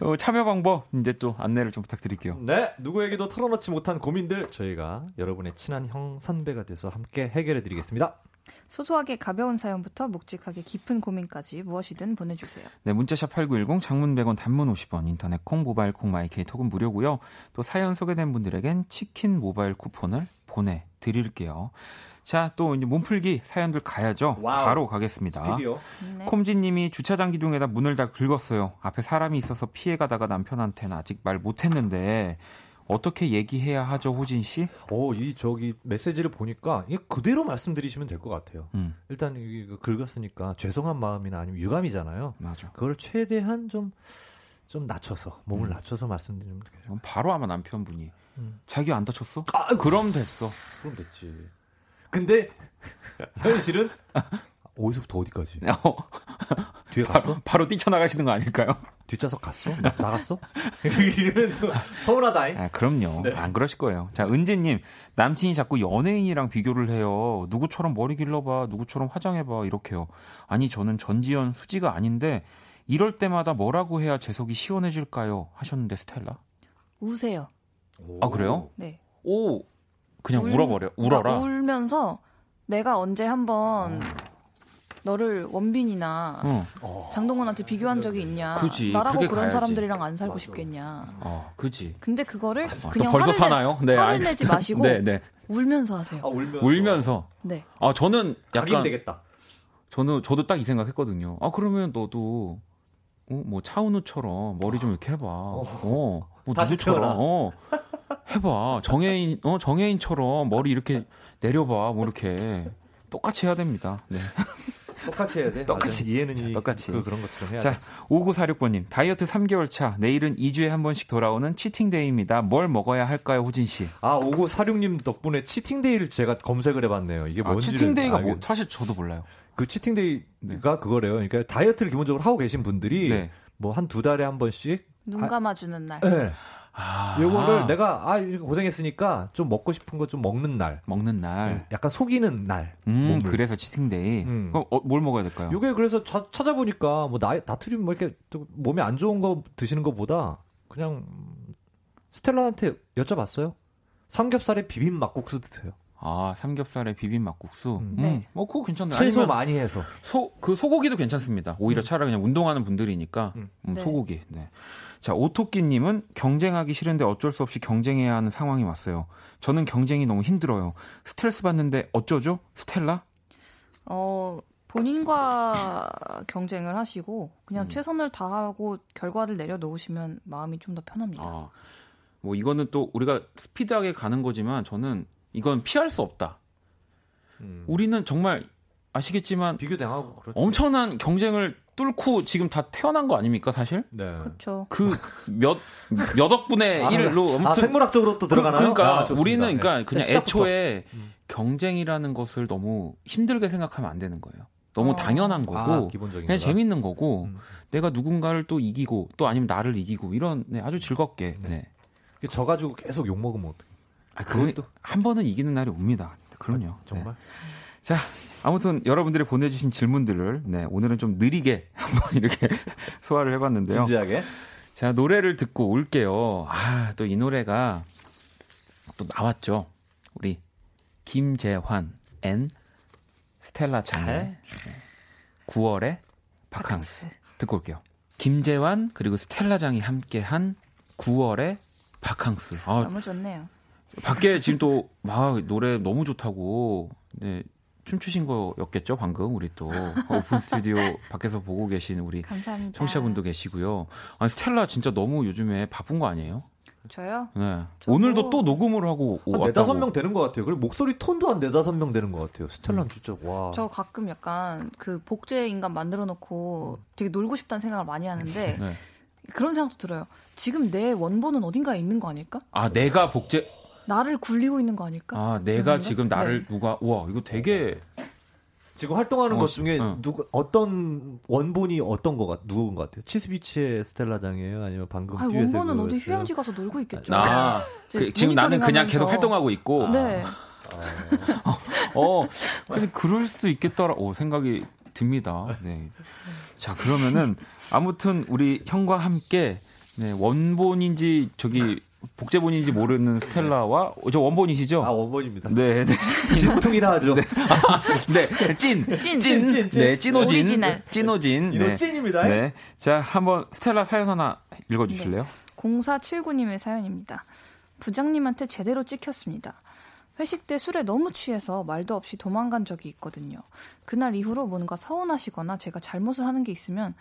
어, 참여 방법 이제 또 안내를 좀 부탁드릴게요. 네, 누구에게도 털어놓지 못한 고민들 저희가 여러분의 친한 형 선배가 돼서 함께 해결해 드리겠습니다. 소소하게 가벼운 사연부터 묵직하게 깊은 고민까지 무엇이든 보내주세요. 네, 문자샵 8910 장문 100원 단문 50원 인터넷 콩 모바일 콩 my K 톡은 무료고요. 또 사연 소개된 분들에겐 치킨 모바일 쿠폰을 보내 드릴게요. 자, 또 이제 몸풀기 사연들 가야죠. 와우. 바로 가겠습니다. 네. 콤지님이 주차장 기둥에다 문을 다 긁었어요. 앞에 사람이 있어서 피해가다가 남편한테는 아직 말 못했는데 어떻게 얘기해야 하죠, 호진 씨? 오, 이 저기 메시지를 보니까 이게 그대로 말씀드리시면 될 것 같아요. 음, 일단 이거 긁었으니까 죄송한 마음이나 아니면 유감이잖아요. 맞아. 그걸 최대한 좀좀 낮춰서 몸을 음. 낮춰서 말씀드리면 돼요. 그럼 바로 아마 남편분이 음. 자기 안 다쳤어? 아이고. 그럼 됐어. 그럼 됐지. 근데 현실은 어디서부터 어디까지? 어, 뒤에 갔어? 바로, 바로 뛰쳐나가시는 거 아닐까요? 뒷좌석 갔어? 나, 나갔어? 이러면 또 서운하다잉. 아, 그럼요. 네. 안 그러실 거예요. 자, 은지님, 남친이 자꾸 연예인이랑 비교를 해요. 누구처럼 머리 길러봐, 누구처럼 화장해봐, 이렇게요. 아니, 저는 전지현 수지가 아닌데, 이럴 때마다 뭐라고 해야 제 속이 시원해질까요? 하셨는데, 스텔라. 우세요. 아, 그래요? 네. 오, 그냥 울- 울어버려. 울어라. 울면서 내가 언제 한번 너를 원빈이나 어, 장동건한테 비교한 적이 있냐. 그지. 나라고 그런 가야지. 사람들이랑 안 살고 싶겠냐. 어, 그지. 근데 그거를 아, 그냥 또 벌써 화를, 사나요? 내, 화를 알겠습니다. 내지 마시고 네, 네. 울면서 하세요. 아, 울면서. 울면서. 네. 아, 저는 각인 약간, 되겠다. 저는, 저도 딱 이 생각 했거든요. 아, 그러면 너도, 어, 뭐, 차은우처럼 머리 좀 이렇게 해봐. 어, 뭐, 다시 누구처럼. 어, 해봐. 정혜인, 어, 정혜인처럼 머리 이렇게 내려봐. 뭐, 이렇게. 똑같이 해야 됩니다. 네. 똑같이 해야 돼. 똑같이. 맞아. 이해는 자, 이, 똑같이. 그, 그런 것처럼 해야 자, 돼. 5946번님. 다이어트 3개월 차. 내일은 2주에 한 번씩 돌아오는 치팅데이입니다. 뭘 먹어야 할까요, 호진 씨? 아, 5946님 덕분에 치팅데이를 제가 검색을 해봤네요. 이게 아, 뭔지. 치팅데이가 뭐, 사실 저도 몰라요. 그 치팅데이가 그거래요. 그러니까 다이어트를 기본적으로 하고 계신 분들이 네. 뭐한 두 달에 한 번씩 눈 감아주는 날. 네. 아. 요거를 내가 아 이렇게 고생했으니까 좀 먹고 싶은 거 좀 먹는 날, 먹는 날. 약간 속이는 날. 음, 몸을. 그래서 치팅데이. 음. 그럼 어, 뭘 먹어야 될까요? 요게 그래서 자- 찾아보니까 뭐 나, 나트륨 뭐 이렇게 또 몸에 안 좋은 거 드시는 것보다 그냥 음, 스텔라한테 여쭤봤어요. 삼겹살에 비빔 막국수 드세요. 아, 삼겹살에 비빔 막국수. 음. 음. 네. 뭐 그거 괜찮네. 채소 많이 해서. 소, 그 소고기도 괜찮습니다. 오히려 차라리 그냥 운동하는 분들이니까 음. 음, 네. 소고기. 네. 자 오토끼님은 경쟁하기 싫은데 어쩔 수 없이 경쟁해야 하는 상황이 왔어요. 저는 경쟁이 너무 힘들어요. 스트레스 받는데 어쩌죠? 스텔라? 어, 본인과 경쟁을 하시고 그냥 음. 최선을 다하고 결과를 내려놓으시면 마음이 좀 더 편합니다. 아, 뭐 이거는 또 우리가 스피드하게 가는 거지만 저는 이건 피할 수 없다. 음. 우리는 정말 아시겠지만 비교당하고 그렇죠. 엄청난 경쟁을 뚫고 지금 다 태어난 거 아닙니까 사실? 네. 그렇죠. 그 몇 몇 억 분의 아, 1로 아, 생물학적으로 또 들어가나요? 그, 러니까 아, 좋습니다. 우리는 그러니까 네. 그냥 시작부터. 애초에 음. 경쟁이라는 것을 너무 힘들게 생각하면 안 되는 거예요. 너무 어. 당연한 거고 아, 기본적인 그냥 거다. 재밌는 거고 음. 내가 누군가를 또 이기고 또 아니면 나를 이기고 이런 네, 아주 즐겁게 네. 네. 져 가지고 계속 욕 먹으면 어떡해. 아, 그건 한 번은 이기는 날이 옵니다. 그럼요. 아, 정말. 네. 자, 아무튼 여러분들이 보내주신 질문들을 네, 오늘은 좀 느리게 한번 이렇게 소화를 해봤는데요. 진지하게. 자, 노래를 듣고 올게요. 아, 또 이 노래가 또 나왔죠. 우리 김재환 and 스텔라 장의 9월의 바캉스 듣고 올게요. 김재환 그리고 스텔라 장이 함께한 9월의 바캉스. 아, 너무 좋네요. 밖에 지금 또 막 노래 너무 좋다고 네, 춤추신 거였겠죠 방금 우리 또 오픈 스튜디오 밖에서 보고 계신 우리 감사합니다. 청취자분도 계시고요. 아니 스텔라 진짜 너무 요즘에 바쁜 거 아니에요? 저요? 네. 저도- 오늘도 또 녹음을 하고 한. 네다섯 명 되는 것 같아요. 그리고 목소리 톤도 한 네다섯 명 되는 것 같아요. 스텔라는 진짜 와. 저 가끔 약간 그 복제 인간 만들어 놓고 되게 놀고 싶다는 생각을 많이 하는데 네. 그런 생각도 들어요. 지금 내 원본은 어딘가에 있는 거 아닐까? 아 내가 복제. 나를 굴리고 있는 거 아닐까? 아 내가 그런 지금 생각? 나를 네. 누가 와 이거 되게 지금 활동하는 어, 것 중에 어. 누구 어떤 원본이 어떤 거 같, 누군 것 같아요? 치스비치의 스텔라장이에요? 아니면 방금 아 듀엣의 원본은 어디? 휴양지 가서 놀고 있겠죠. 나 이제 그, 지금 나는 그냥. 계속 활동하고 있고. 네. 어, 근데 그럴 수도 있겠더라. 오, 생각이 듭니다. 네. 자, 그러면은 아무튼 우리 형과 함께 네, 원본인지 저기 복제본인지 모르는 스텔라와 어, 저 원본이시죠? 아 원본입니다. 네, 네. 찐퉁이라 하죠. 네, 찐, 찐. 찐, 찐, 찐. 네, 찐오진, 오리지널. 찐오진, 이거 네, 찐입니다. 네. 자, 한번 스텔라 사연 하나 읽어주실래요? 0479님의 사연입니다. 부장님한테 제대로 찍혔습니다. 회식 때 술에 너무 취해서 말도 없이 도망간 적이 있거든요. 그날 이후로 뭔가 서운하시거나 제가 잘못을 하는 게 있으면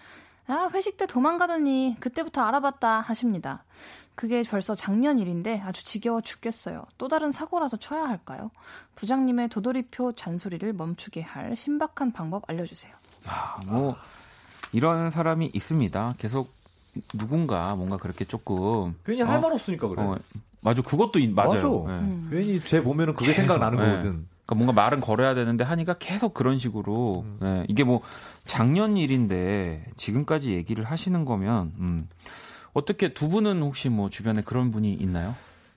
아, 회식 때 도망가더니 그때부터 알아봤다 하십니다. 그게 벌써 작년 일인데 아주 지겨워 죽겠어요. 또 다른 사고라도 쳐야 할까요? 부장님의 도돌이표 잔소리를 멈추게 할 신박한 방법 알려주세요. 아, 뭐 이런 사람이 있습니다. 계속 누군가 뭔가 그렇게 조금 괜히 어? 할말 없으니까 그래. 어, 맞아, 그것도 이- 맞아요. 맞아. 네. 음. 괜히 제 보면은 그게 계속, 생각나는 네. 거거든. 그러니까 뭔가 말은 걸어야 되는데 하니까 계속 그런 식으로 음. 네, 이게 뭐 작년 일인데 지금까지 얘기를 하시는 거면 음, 어떻게 두 분은 혹시 뭐 주변에 그런 분이 있나요?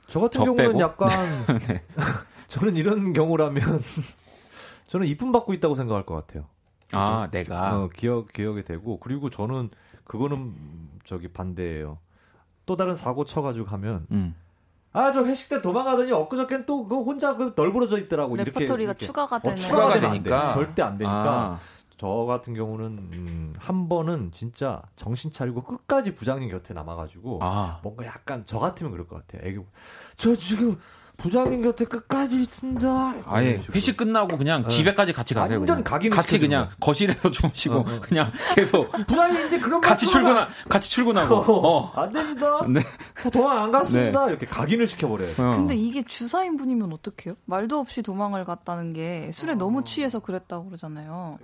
저 같은 저 경우는 빼고? 약간 네. 저는 이런 경우라면 저는 이쁨 받고 있다고 생각할 것 같아요. 아 내가 어, 기억 기억이 되고 그리고 저는 그거는 음, 저기 반대예요. 또 다른 사고 쳐가지고 가면 음. 아저 회식 때 도망가더니 엊그저께는 또 그 혼자 그 널브러져 있더라고 이렇게 레퍼토리가 이렇게. 추가가 어, 되는 추가가 추가가 되면 안 되니까. 돼. 절대 안 되니까 아, 저 같은 경우는 음, 한 번은 진짜 정신 차리고 끝까지 부장님 곁에 남아가지고 아. 뭔가 약간 저 같으면 그럴 것 같아요. 애교 저 지금 부장님 곁에 끝까지 있습니다. 아예. 회식 끝나고 그냥 집에까지 같이 가세요. 완전 그냥. 각인을 같이 그냥 거실에서 주무시고 그냥 계속 부장님 이제 그런 같이 출근하 같이 출근하고. 어. 안 됩니다. 네. 도망 안 갔습니다. 이렇게 각인을 시켜버려요. 어. 근데 이게 주사인 분이면 어떡해요? 말도 없이 도망을 갔다는 게 술에 어. 너무 취해서 그랬다고 그러잖아요.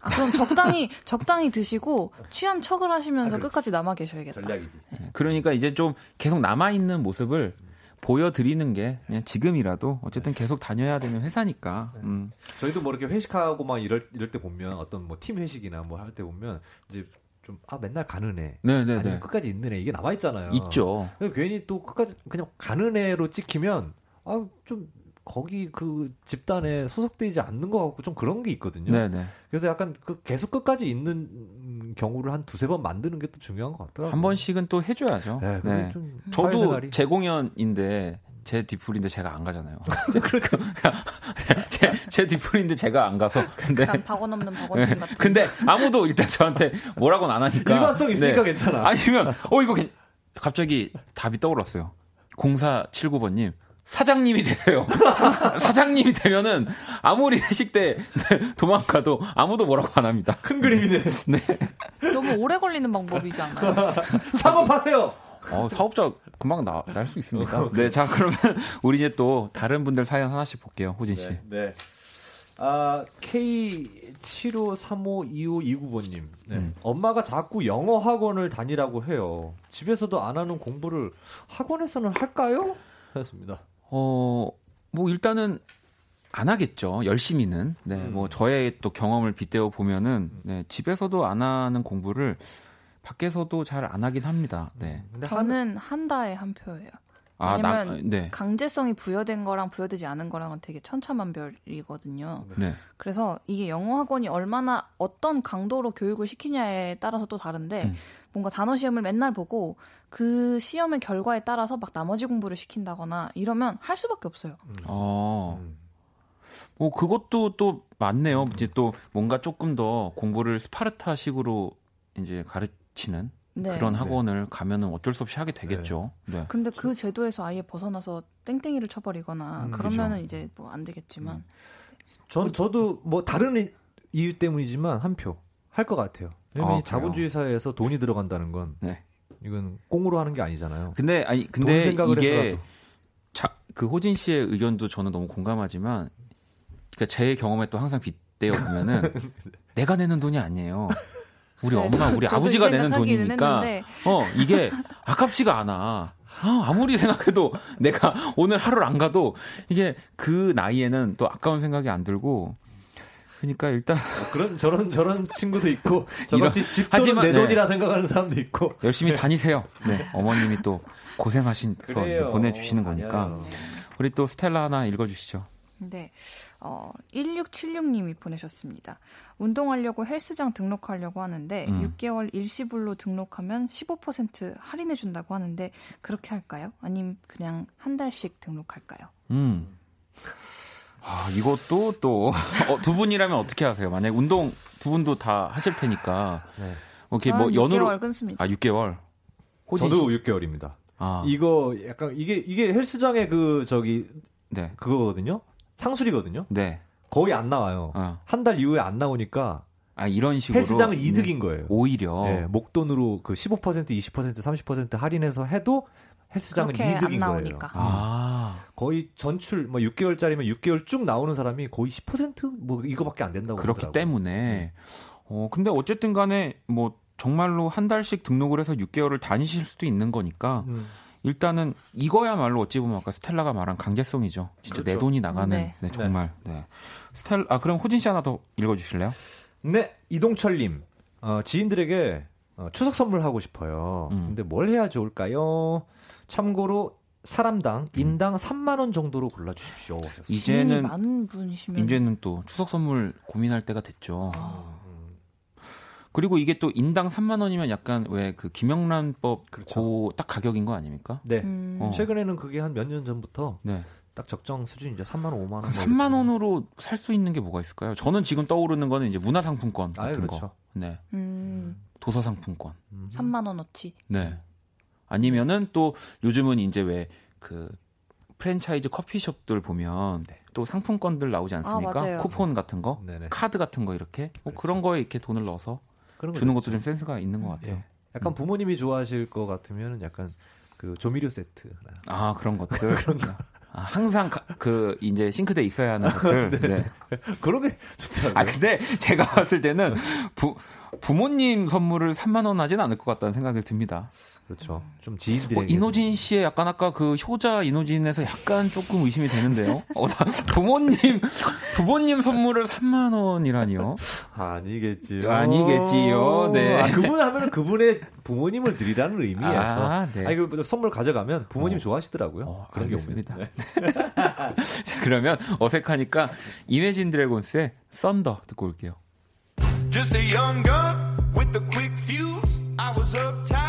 아, 그럼 적당히 적당히 드시고 취한 척을 하시면서 끝까지 남아 계셔야겠다. 전략이지. 그러니까 이제 좀 계속 남아 있는 모습을 보여드리는 게 그냥 지금이라도 어쨌든 계속 다녀야 되는 회사니까. 음. 저희도 뭐 이렇게 회식하고 막 이럴 이럴 때 보면 어떤 뭐 팀 회식이나 뭐 할 때 보면 이제 좀아 맨날 가는 애 네네네. 아니면 끝까지 있는 애 이게 남아 있잖아요. 있죠. 괜히 또 끝까지 그냥 가는 애로 찍히면 아좀 거기 그 집단에 소속되지 않는 것 같고 좀 그런 게 있거든요. 네네. 그래서 약간 그 계속 끝까지 있는 경우를 한 두세 번 만드는 게 또 중요한 것 같더라고요. 한 번씩은 또 해줘야죠. 네, 그게 네. 좀 저도 사회생활이. 제 공연인데 제 디플인데 제가 안 가잖아요. 그러니까 제, 제 디플인데 제가 안 가서 근데 약간 박원 없는 박원팀 네. 같은. 근데 아무도 일단 저한테 뭐라고는 안 하니까 일관성 있으니까 네. 괜찮아. 아니면 어 이거 괜- 갑자기 답이 떠올랐어요. 0479번님 사장님이 되세요. 사장님이 되면은 아무리 회식 때 도망가도 아무도 뭐라고 안 합니다. 큰 그림이네. 너무 오래 걸리는 방법이지 않나요? 사업하세요. 어, 사업자 금방 나, 날 수 있습니다. 네, 자 그러면 우리 이제 또 다른 분들 사연 하나씩 볼게요, 호진 씨. 네. 네. 아, K75352529번님. 네. 음. 엄마가 자꾸 영어 학원을 다니라고 해요. 집에서도 안 하는 공부를 학원에서는 할까요? 했습니다. 어, 뭐 일단은 안 하겠죠. 열심히는. 네, 음. 뭐 저의 또 경험을 빗대어 보면은 네, 집에서도 안 하는 공부를 밖에서도 잘 안 하긴 합니다. 네. 근데 저는 한다에 한 표예요. 아, 나, 왜냐면 네. 강제성이 부여된 거랑 부여되지 않은 거랑은 되게 천차만별이거든요. 네. 그래서 이게 영어 학원이 얼마나 어떤 강도로 교육을 시키냐에 따라서 또 다른데 음. 뭔가 단어 시험을 맨날 보고 그 시험의 결과에 따라서 막 나머지 공부를 시킨다거나 이러면 할 수밖에 없어요. 어. 음. 뭐 그것도 또 맞네요. 이제 또 뭔가 조금 더 공부를 스파르타식으로 이제 가르치는 네. 그런 학원을 가면은 어쩔 수 없이 하게 되겠죠. 네. 근데 그 제도에서 아예 벗어나서 땡땡이를 쳐버리거나 음, 그러면은 그죠. 이제 뭐 안 되겠지만 전 저도 뭐 다른 이- 이유 때문이지만 한 표 할 것 같아요. 왜냐면 아, 이 자본주의 사회에서 돈이 들어간다는 건 네. 이건 꽁으로 하는 게 아니잖아요. 근데 아니 돈 근데 이게 해서라도. 자, 그 호진 씨의 의견도 저는 너무 공감하지만 그러니까 제 경험에 또 항상 빗대어 보면은 내가 내는 돈이 아니에요. 우리 네, 엄마, 저- 우리 아버지가 이 내는 돈이니까 했는데 어 이게 아깝지가 않아. 아, 아무리 생각해도 내가 오늘 하루를 안 가도 이게 그 나이에는 또 아까운 생각이 안 들고 그러니까 일단 뭐 그런 저런 저런 친구도 있고 저같이 집 하지만, 내 네. 돈이라 생각하는 사람도 있고 열심히 다니세요. 네, 어머님이 또 고생하신 서 그래요. 보내 주시는 거니까 아니에요. 우리 또 스텔라 하나 읽어 주시죠. 네. 어, 1676님이 보내셨습니다. 운동하려고 헬스장 등록하려고 하는데 음. 6개월 일시불로 등록하면 15% 할인해 준다고 하는데 그렇게 할까요? 아니면 그냥 한 달씩 등록할까요? 음. 아, 이것도 또, 어, 두 분이라면 어떻게 하세요? 만약 운동 두 분도 다 하실 테니까. 네. 오케이, 뭐, 연으로. 6개월 끊습니다. 아, 6개월. 호진 저도 씨? 6개월입니다. 아, 이거 약간 이게 이게 헬스장의 그 저기 네. 그거거든요. 상술이거든요. 네. 거의 안 나와요. 어. 한달 이후에 안 나오니까 아, 이런 식으로. 헬스장은 네. 이득인 거예요. 오히려. 네, 목돈으로 그 15%, 20%, 30% 할인해서 해도 헬스장은 그렇게 안 이득인 나오니까. 거예요. 아. 거의 전출 뭐 6개월짜리면 6개월 쭉 나오는 사람이 거의 10%뭐 이거밖에 안 된다고 그렇기 그러더라고요. 때문에. 어, 근데 어쨌든 간에 뭐, 정말로 한 달씩 등록을 해서 6개월을 다니실 수도 있는 거니까. 음. 일단은 이거야말로 어찌 보면 아까 스텔라가 말한 강제성이죠. 진짜 내 그렇죠. 돈이 나가는. 네. 네, 정말. 네. 스텔, 아, 그럼 호진 씨 하나 더 읽어 주실래요? 네, 이동철 님. 어, 지인들에게 어, 추석 선물 하고 싶어요. 음. 근데 뭘 해야 좋을까요? 참고로 사람당 음. 인당 3만 원 정도로 골라 주십시오. 지인이 이제는 많은 분이시면 이제는 또 추석 선물 고민할 때가 됐죠. 아. 그리고 이게 또 인당 3만 원이면 약간 왜 그 김영란법 그렇죠. 그딱 가격인 거 아닙니까? 네. 음, 어. 최근에는 그게 한 몇 년 전부터 네. 딱 적정 수준이죠. 3만 원, 5만 원. 그 3만 원으로 살 수 있는 게 뭐가 있을까요? 저는 지금 떠오르는 거는 이제 문화 상품권 같은 아유, 그렇죠. 거. 네. 음, 도서 상품권. 음. 3만 원어치. 네. 아니면은 또 요즘은 이제 왜 그 프랜차이즈 커피숍들 보면 또 상품권들 나오지 않습니까? 아. 쿠폰 같은 거, 네네. 카드 같은 거 이렇게 뭐 그렇죠. 그런 거에 이렇게 돈을 넣어서 그런 거 주는 좋죠. 것도 좀 센스가 있는 것 같아요. 예. 약간 부모님이 좋아하실 것 같으면 약간 그 조미료 세트. 아 그런 것들. 아, 항상 가- 그 이제 싱크대에 있어야 하는 것들. 네. 그런 게 좋더라고요. 아 근데 제가 봤을 때는 부 부모님 선물을 3만 원 하진 않을 것 같다는 생각이 듭니다. 그렇죠. 좀 어, 지인들에게. 이노진 씨의 약간 아까 그 효자 이노진에서 약간 조금 의심이 되는데요. 어, 나- 부모님 부모님 선물을 3만 원이라니요. 아니겠지요. 아니겠지요. 네. 아, 그분 하면은 그분의 부모님을 드리라는 의미여서. 아, 네. 아니, 그 선물 가져가면 부모님 어. 좋아하시더라고요. 어, 그런 경우는. 알겠습니다. 네. 자, 그러면 어색하니까 이매진 드래곤스의 썬더 듣고 올게요. Just a young gun with a quick fuse. I was uptight,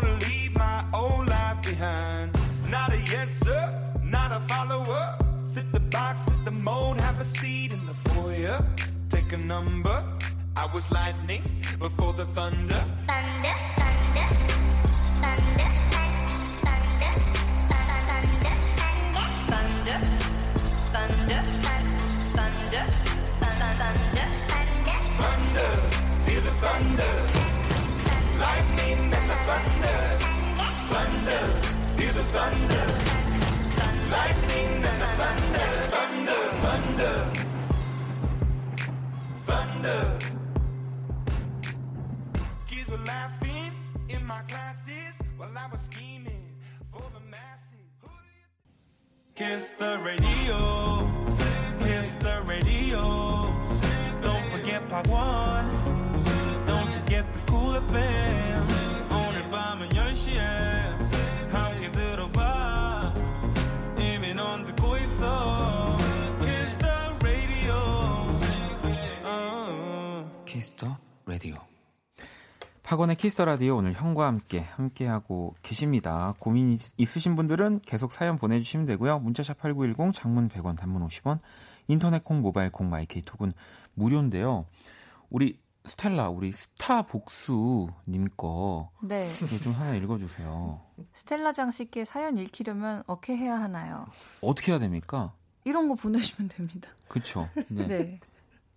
wanna leave my old life behind. Not a yes sir, not a follower. Fit the box, fit the mold, have a seat in the foyer. Take a number. I was lightning before the thunder. Thunder, feel the thunder. Lightning and the thunder. Thunder, thunder, feel the thunder. Lightning and the thunder. Thunder, thunder. Thunder. Kids were laughing in my classes while I was scheming for the masses. Kiss the radio. Kiss the radio. Don't forget Park One. Don't forget the cool FM. 박원의 Kiss the Radio 오늘 형과 함께 함께 하고 계십니다. 고민 있- 있으신 분들은 계속 사연 보내주시면 되고요. 문자샵 8910 장문 100원 단문 50원 인터넷 콩 모바일 콩 my K 톡은 무료인데요. 우리 스텔라 우리 스타 복수님 거 네. 하나 읽어주세요. 스텔라 장 씨께 사연 읽히려면 어떻게 해야 하나요? 어떻게 해야 됩니까? 이런 거 보내주시면 됩니다. 그쵸? 네. 네.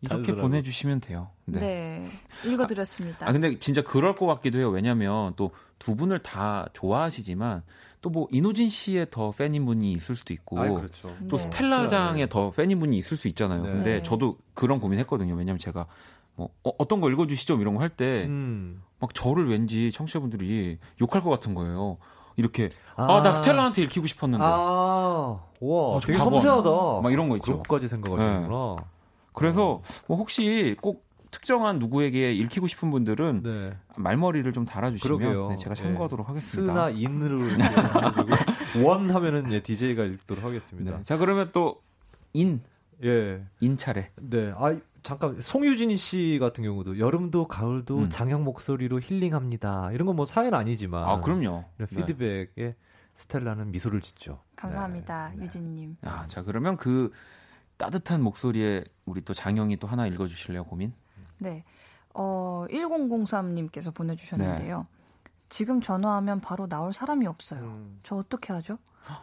이렇게. 보내주시면 돼요. 네. 읽어드렸습니다. 아 근데 진짜 그럴 것 같기도 해요. 왜냐면 또 두 분을 다 좋아하시지만 또 뭐 이노진 씨의 더 팬인 분이 있을 수도 있고 아이, 그렇죠. 또 네. 스텔라장의 더 팬인 분이 있을 수 있잖아요. 네. 근데 네. 저도 그런 고민했거든요. 왜냐면 제가 뭐 어, 떤거 읽어주시죠 이런 거 할 때막 음. 저를 왠지 청취자분들이 욕할 것 같은 거예요. 이렇게 아나 아. 스텔라한테 읽히고 싶었는데 아, 와, 아, 저 되게 섬세하다. 막 이런 거 있죠. 그렇게까지 생각하시는구나. 그래서 뭐 혹시 꼭 특정한 누구에게 읽히고 싶은 분들은 네. 말머리를 좀 달아주시면 그러게요. 네, 제가 예. 참고하도록 하겠습니다. 스나 인으로 원 하면은 예, DJ가 읽도록 하겠습니다. 네. 자 그러면 또 인, 예. 인 차례. 네. 아, 잠깐 송유진 씨 같은 경우도 여름도 가을도 음. 장형 목소리로 힐링합니다. 이런 건 뭐 사연 아니지만 아 그럼요. 이런 네. 피드백에 스텔라는 미소를 짓죠. 감사합니다, 네. 유진님. 아, 자 그러면 그 따뜻한 목소리에 우리 또 장영이 또 하나 읽어주실래요, 고민? 네. 어, 1003님께서 보내주셨는데요. 지금 전화하면 바로 나올 사람이 없어요. 음. 저 어떻게 하죠?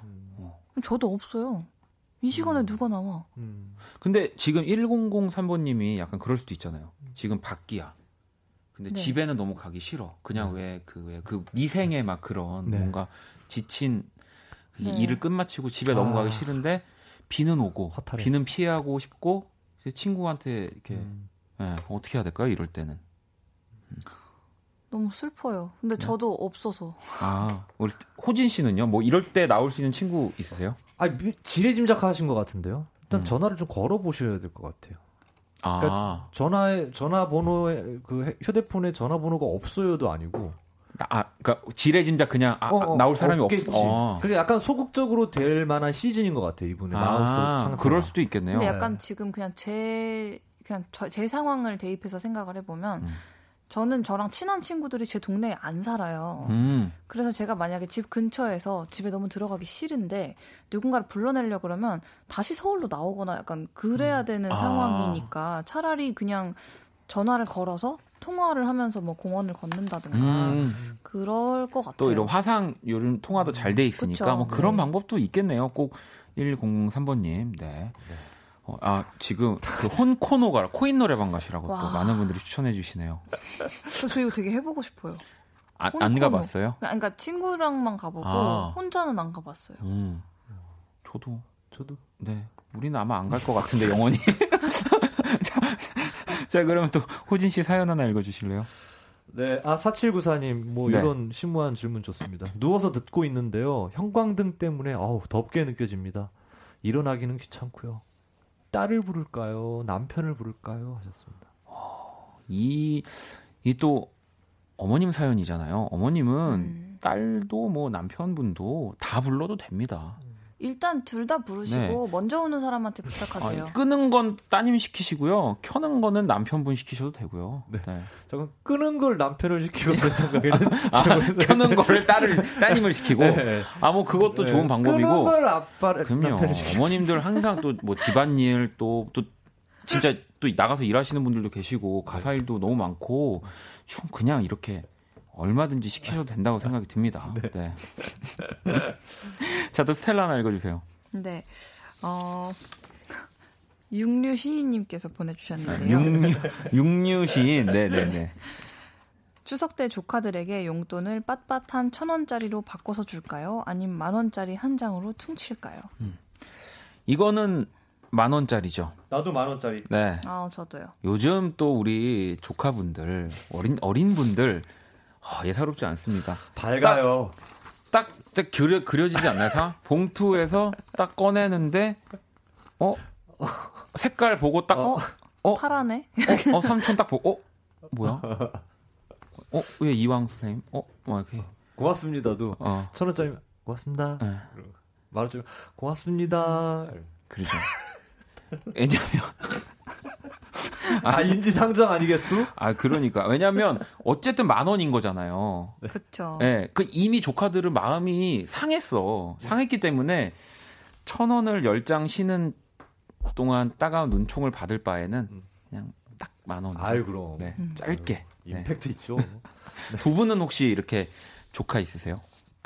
음. 저도 없어요. 이 시간에 누가 나와? 음. 근데 지금 1003번님이 약간 그럴 수도 있잖아요. 지금 밖이야. 근데 네. 집에는 너무 가기 싫어. 그냥 왜 그 왜그 미생의 막 그런 네. 뭔가 지친 그 네. 일을 끝마치고 집에 아. 넘어가기 싫은데 비는 오고 허탈해. 비는 피하고 싶고 친구한테 이렇게 음. 예, 어떻게 해야 될까요? 이럴 때는. 너무 슬퍼요. 근데 네. 저도 없어서. 아, 우리 호진 씨는요? 뭐 이럴 때 나올 수 있는 친구 있으세요? 아, 미- 지레짐작하신 것 같은데요. 일단 음. 전화를 좀 걸어 보셔야 될 것 같아요. 아, 그러니까 전화에 전화번호에 그 해- 휴대폰에 전화번호가 없어요도 아니고 나- 아, 그러니까 지레짐작 그냥 아, 어, 어, 나올 사람이 없겠지. 없어. 어. 그게 약간 소극적으로 될 만한 시즌인 것 같아요. 이분의 마음속 아, 상태가. 그럴 수도 있겠네요. 근데 약간 지금 그냥 제 그냥 저- 제 상황을 대입해서 생각을 해보면 음. 저는 저랑 친한 친구들이 제 동네에 안 살아요. 음. 그래서 제가 만약에 집 근처에서 집에 너무 들어가기 싫은데 누군가를 불러내려 그러면 다시 서울로 나오거나 약간 그래야 되는 아. 상황이니까 차라리 그냥 전화를 걸어서 통화를 하면서 뭐 공원을 걷는다든가 음, 그럴 것 같아요. 또 이런 화상 요즘 통화도 잘 돼 있으니까 그쵸. 뭐 그런 네. 방법도 있겠네요. 꼭 1003번님. 네. 어, 아 지금 그 혼코노가 코인 노래방 가시라고 또 와. 많은 분들이 추천해 주시네요. 저 이거 되게 해보고 싶어요. 아, 안. 가봤어요? 그러니까 친구랑만 가보고 아. 혼자는 안 가봤어요. 음, 저도 저도 네. 우리는 아마 안 갈 것 같은데 영원히. 자, 자 그러면 또 호진 씨 사연 하나 읽어주실래요? 네, 아 4794님 뭐 네. 이런 심오한 질문 좋습니다. 누워서 듣고 있는데요. 형광등 때문에 어우 덥게 느껴집니다. 일어나기는 귀찮고요. 딸을 부를까요? 남편을 부를까요? 하셨습니다. 이, 이 또 어머님 사연이잖아요. 어머님은 음. 딸도 뭐 남편분도 다 불러도 됩니다. 일단 둘 다 부르시고 먼저 오는 사람한테 부탁하세요. 아, 끄는 건 따님 시키시고요. 켜는 거는 남편분 시키셔도 되고요. 네. 네. 잠깐 끄는 걸 남편을 시키고 제 생각에는 아, 켜는 거를 딸을 따님을 시키고 네. 아뭐 그것도 네. 좋은 방법이고 끄는 걸 아빠를 그럼요. 어머님들 항상 또 뭐 집안일 또또 진짜 또 나가서 일하시는 분들도 계시고 가사 일도 너무 많고 좀 그냥 이렇게 얼마든지 시키셔도 된다고 생각이 듭니다. 네. 자, 또 스텔라 하나 읽어주세요. 네. 어, 육류 시인님께서 보내주셨는데요. 육류, 육류 시인. 네네네. 추석 때 조카들에게 용돈을 빳빳한 천 원짜리로 바꿔서 줄까요? 아님 만 원짜리 한 장으로 퉁칠까요? 이거는 만 원짜리죠. 나도 만 원짜리. 네. 아, 저도요. 요즘 또 우리 조카분들, 어린, 어린 분들, 아, 예사롭지 않습니다. 밝아요. 딱, 딱 그려, 그려지지 않나요? 상? 봉투에서 딱 꺼내는데, 어? 색깔 보고 딱, 어, 어? 파라네? 어, 어, 삼촌 딱 보고, 어? 뭐야? 어, 왜 이왕 선생님? 어? 뭐, 이렇게. 고맙습니다도 어, 천 원짜리 고맙습니다. 예, 만 원짜리 고맙습니다. 그러죠. 왜냐면, 아 인지상정 아니겠수? 아, 그러니까. 왜냐면, 어쨌든 만 원인 거잖아요. 그쵸. 예, 그 이미 조카들은 마음이 상했어. 상했기 때문에, 천 원을 열 장 쉬는 동안 따가운 눈총을 받을 바에는, 그냥 딱 만 원. 아유 그럼 네, 음. 짧게. 네. 임팩트 있죠. 두 분은 혹시 이렇게 조카 있으세요?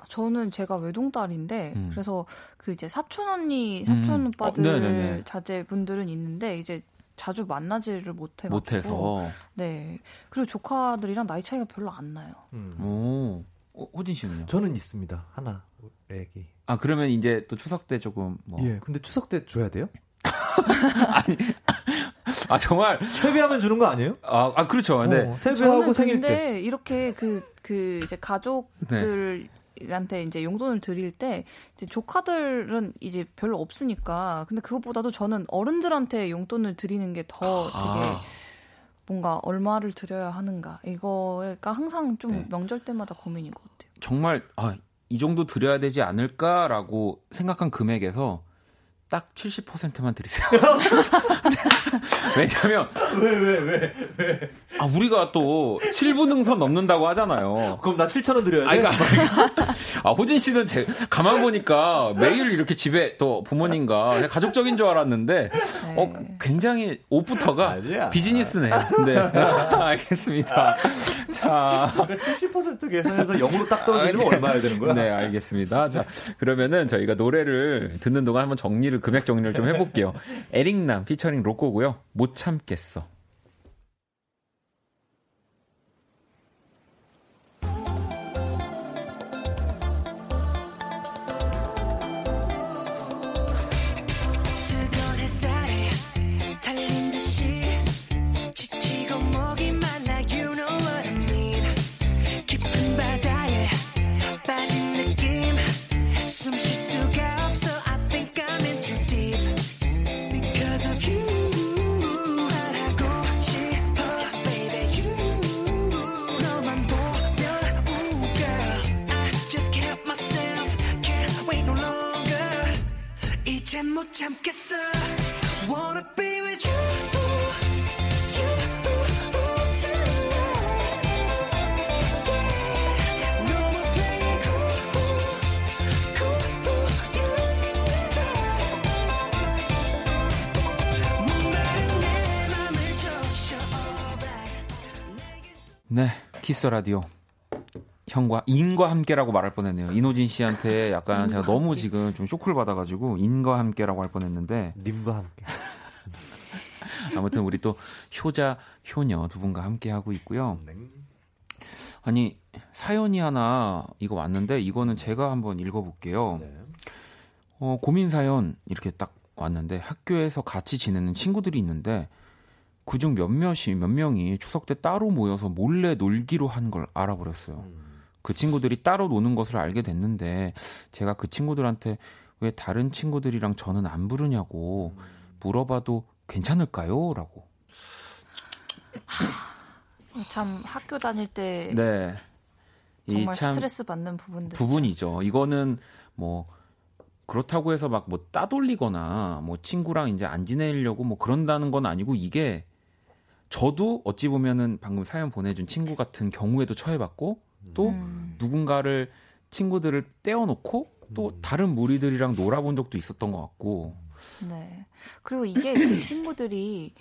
저는 제가 외동딸인데 음. 그래서 그 이제 사촌 언니, 사촌 음. 오빠들 어. 자제분들은 있는데 이제 자주 만나지를 못해가지고 못해서. 네 그리고 조카들이랑 나이 차이가 별로 안 나요. 음. 오, 어, 호진 씨는요? 저는 있습니다. 하나 애기. 아 그러면 이제 또 추석 때 조금 뭐. 예. 근데 추석 때 줘야 돼요? 아 정말. 세배하면 주는 거 아니에요? 아, 아 그렇죠. 근데 어, 세배하고 저는 생일 근데 때. 이렇게 그그 이제 가족들 한테 이제 용돈을 드릴 때 이제 조카들은 이제 별로 없으니까 근데 그것보다도 저는 어른들한테 용돈을 드리는 게더 되게 아, 뭔가 얼마를 드려야 하는가 이거가 항상 좀 네. 명절 때마다 고민인 것 같아요. 정말 아, 이 정도 드려야 되지 않을까라고 생각한 금액에서 딱 70%만 드리세요. 왜냐면 왜왜 왜? 아 우리가 또 7분 능선 넘는다고 하잖아요. 그럼 나 7천 원 드려야 아, 돼? 그러니까, 아, 호진 씨는 제, 가만 보니까 매일 이렇게 집에 또 부모님과 그냥 가족적인 줄 알았는데, 네. 어, 굉장히 옷부터가 아니야. 비즈니스네요. 네. 알겠습니다. 자. 그러니까 70% 계산해서 0으로 딱 떨어지면 아, 네. 얼마야 되는 거야? 네, 알겠습니다. 자, 그러면은 저희가 노래를 듣는 동안 한번 정리를, 금액 정리를 좀 해볼게요. 에릭남 피처링 로꼬고요. 못 참겠어. 네, 키스 라디오. 형과 인과 함께라고 말할 뻔했네요. 이노진 씨한테 약간 제가 너무 지금 좀 쇼크를 받아가지고 인과 함께라고 할 뻔했는데 님과 함께. 아무튼 우리 또 효자 효녀 두 분과 함께 하고 있고요. 아니 사연이 하나 이거 왔는데 이거는 제가 한번 읽어볼게요. 어, 고민 사연 이렇게 딱 왔는데 학교에서 같이 지내는 친구들이 있는데 그중 몇몇이 몇 명이 추석 때 따로 모여서 몰래 놀기로 한 걸 알아버렸어요. 그 친구들이 따로 노는 것을 알게 됐는데 제가 그 친구들한테 왜 다른 친구들이랑 저는 안 부르냐고 물어봐도 괜찮을까요? 라고. 참 학교 다닐 때 네. 이 정말 참 스트레스 받는 부분들. 부분이죠. 이거는 뭐 그렇다고 해서 막 뭐 따돌리거나 뭐 친구랑 이제 안 지내려고 뭐 그런다는 건 아니고 이게 저도 어찌 보면은 방금 사연 보내준 친구 같은 경우에도 처해봤고 또 음. 누군가를 친구들을 떼어놓고 또 다른 무리들이랑 놀아본 적도 있었던 것 같고 네. 그리고 이게 그 친구들이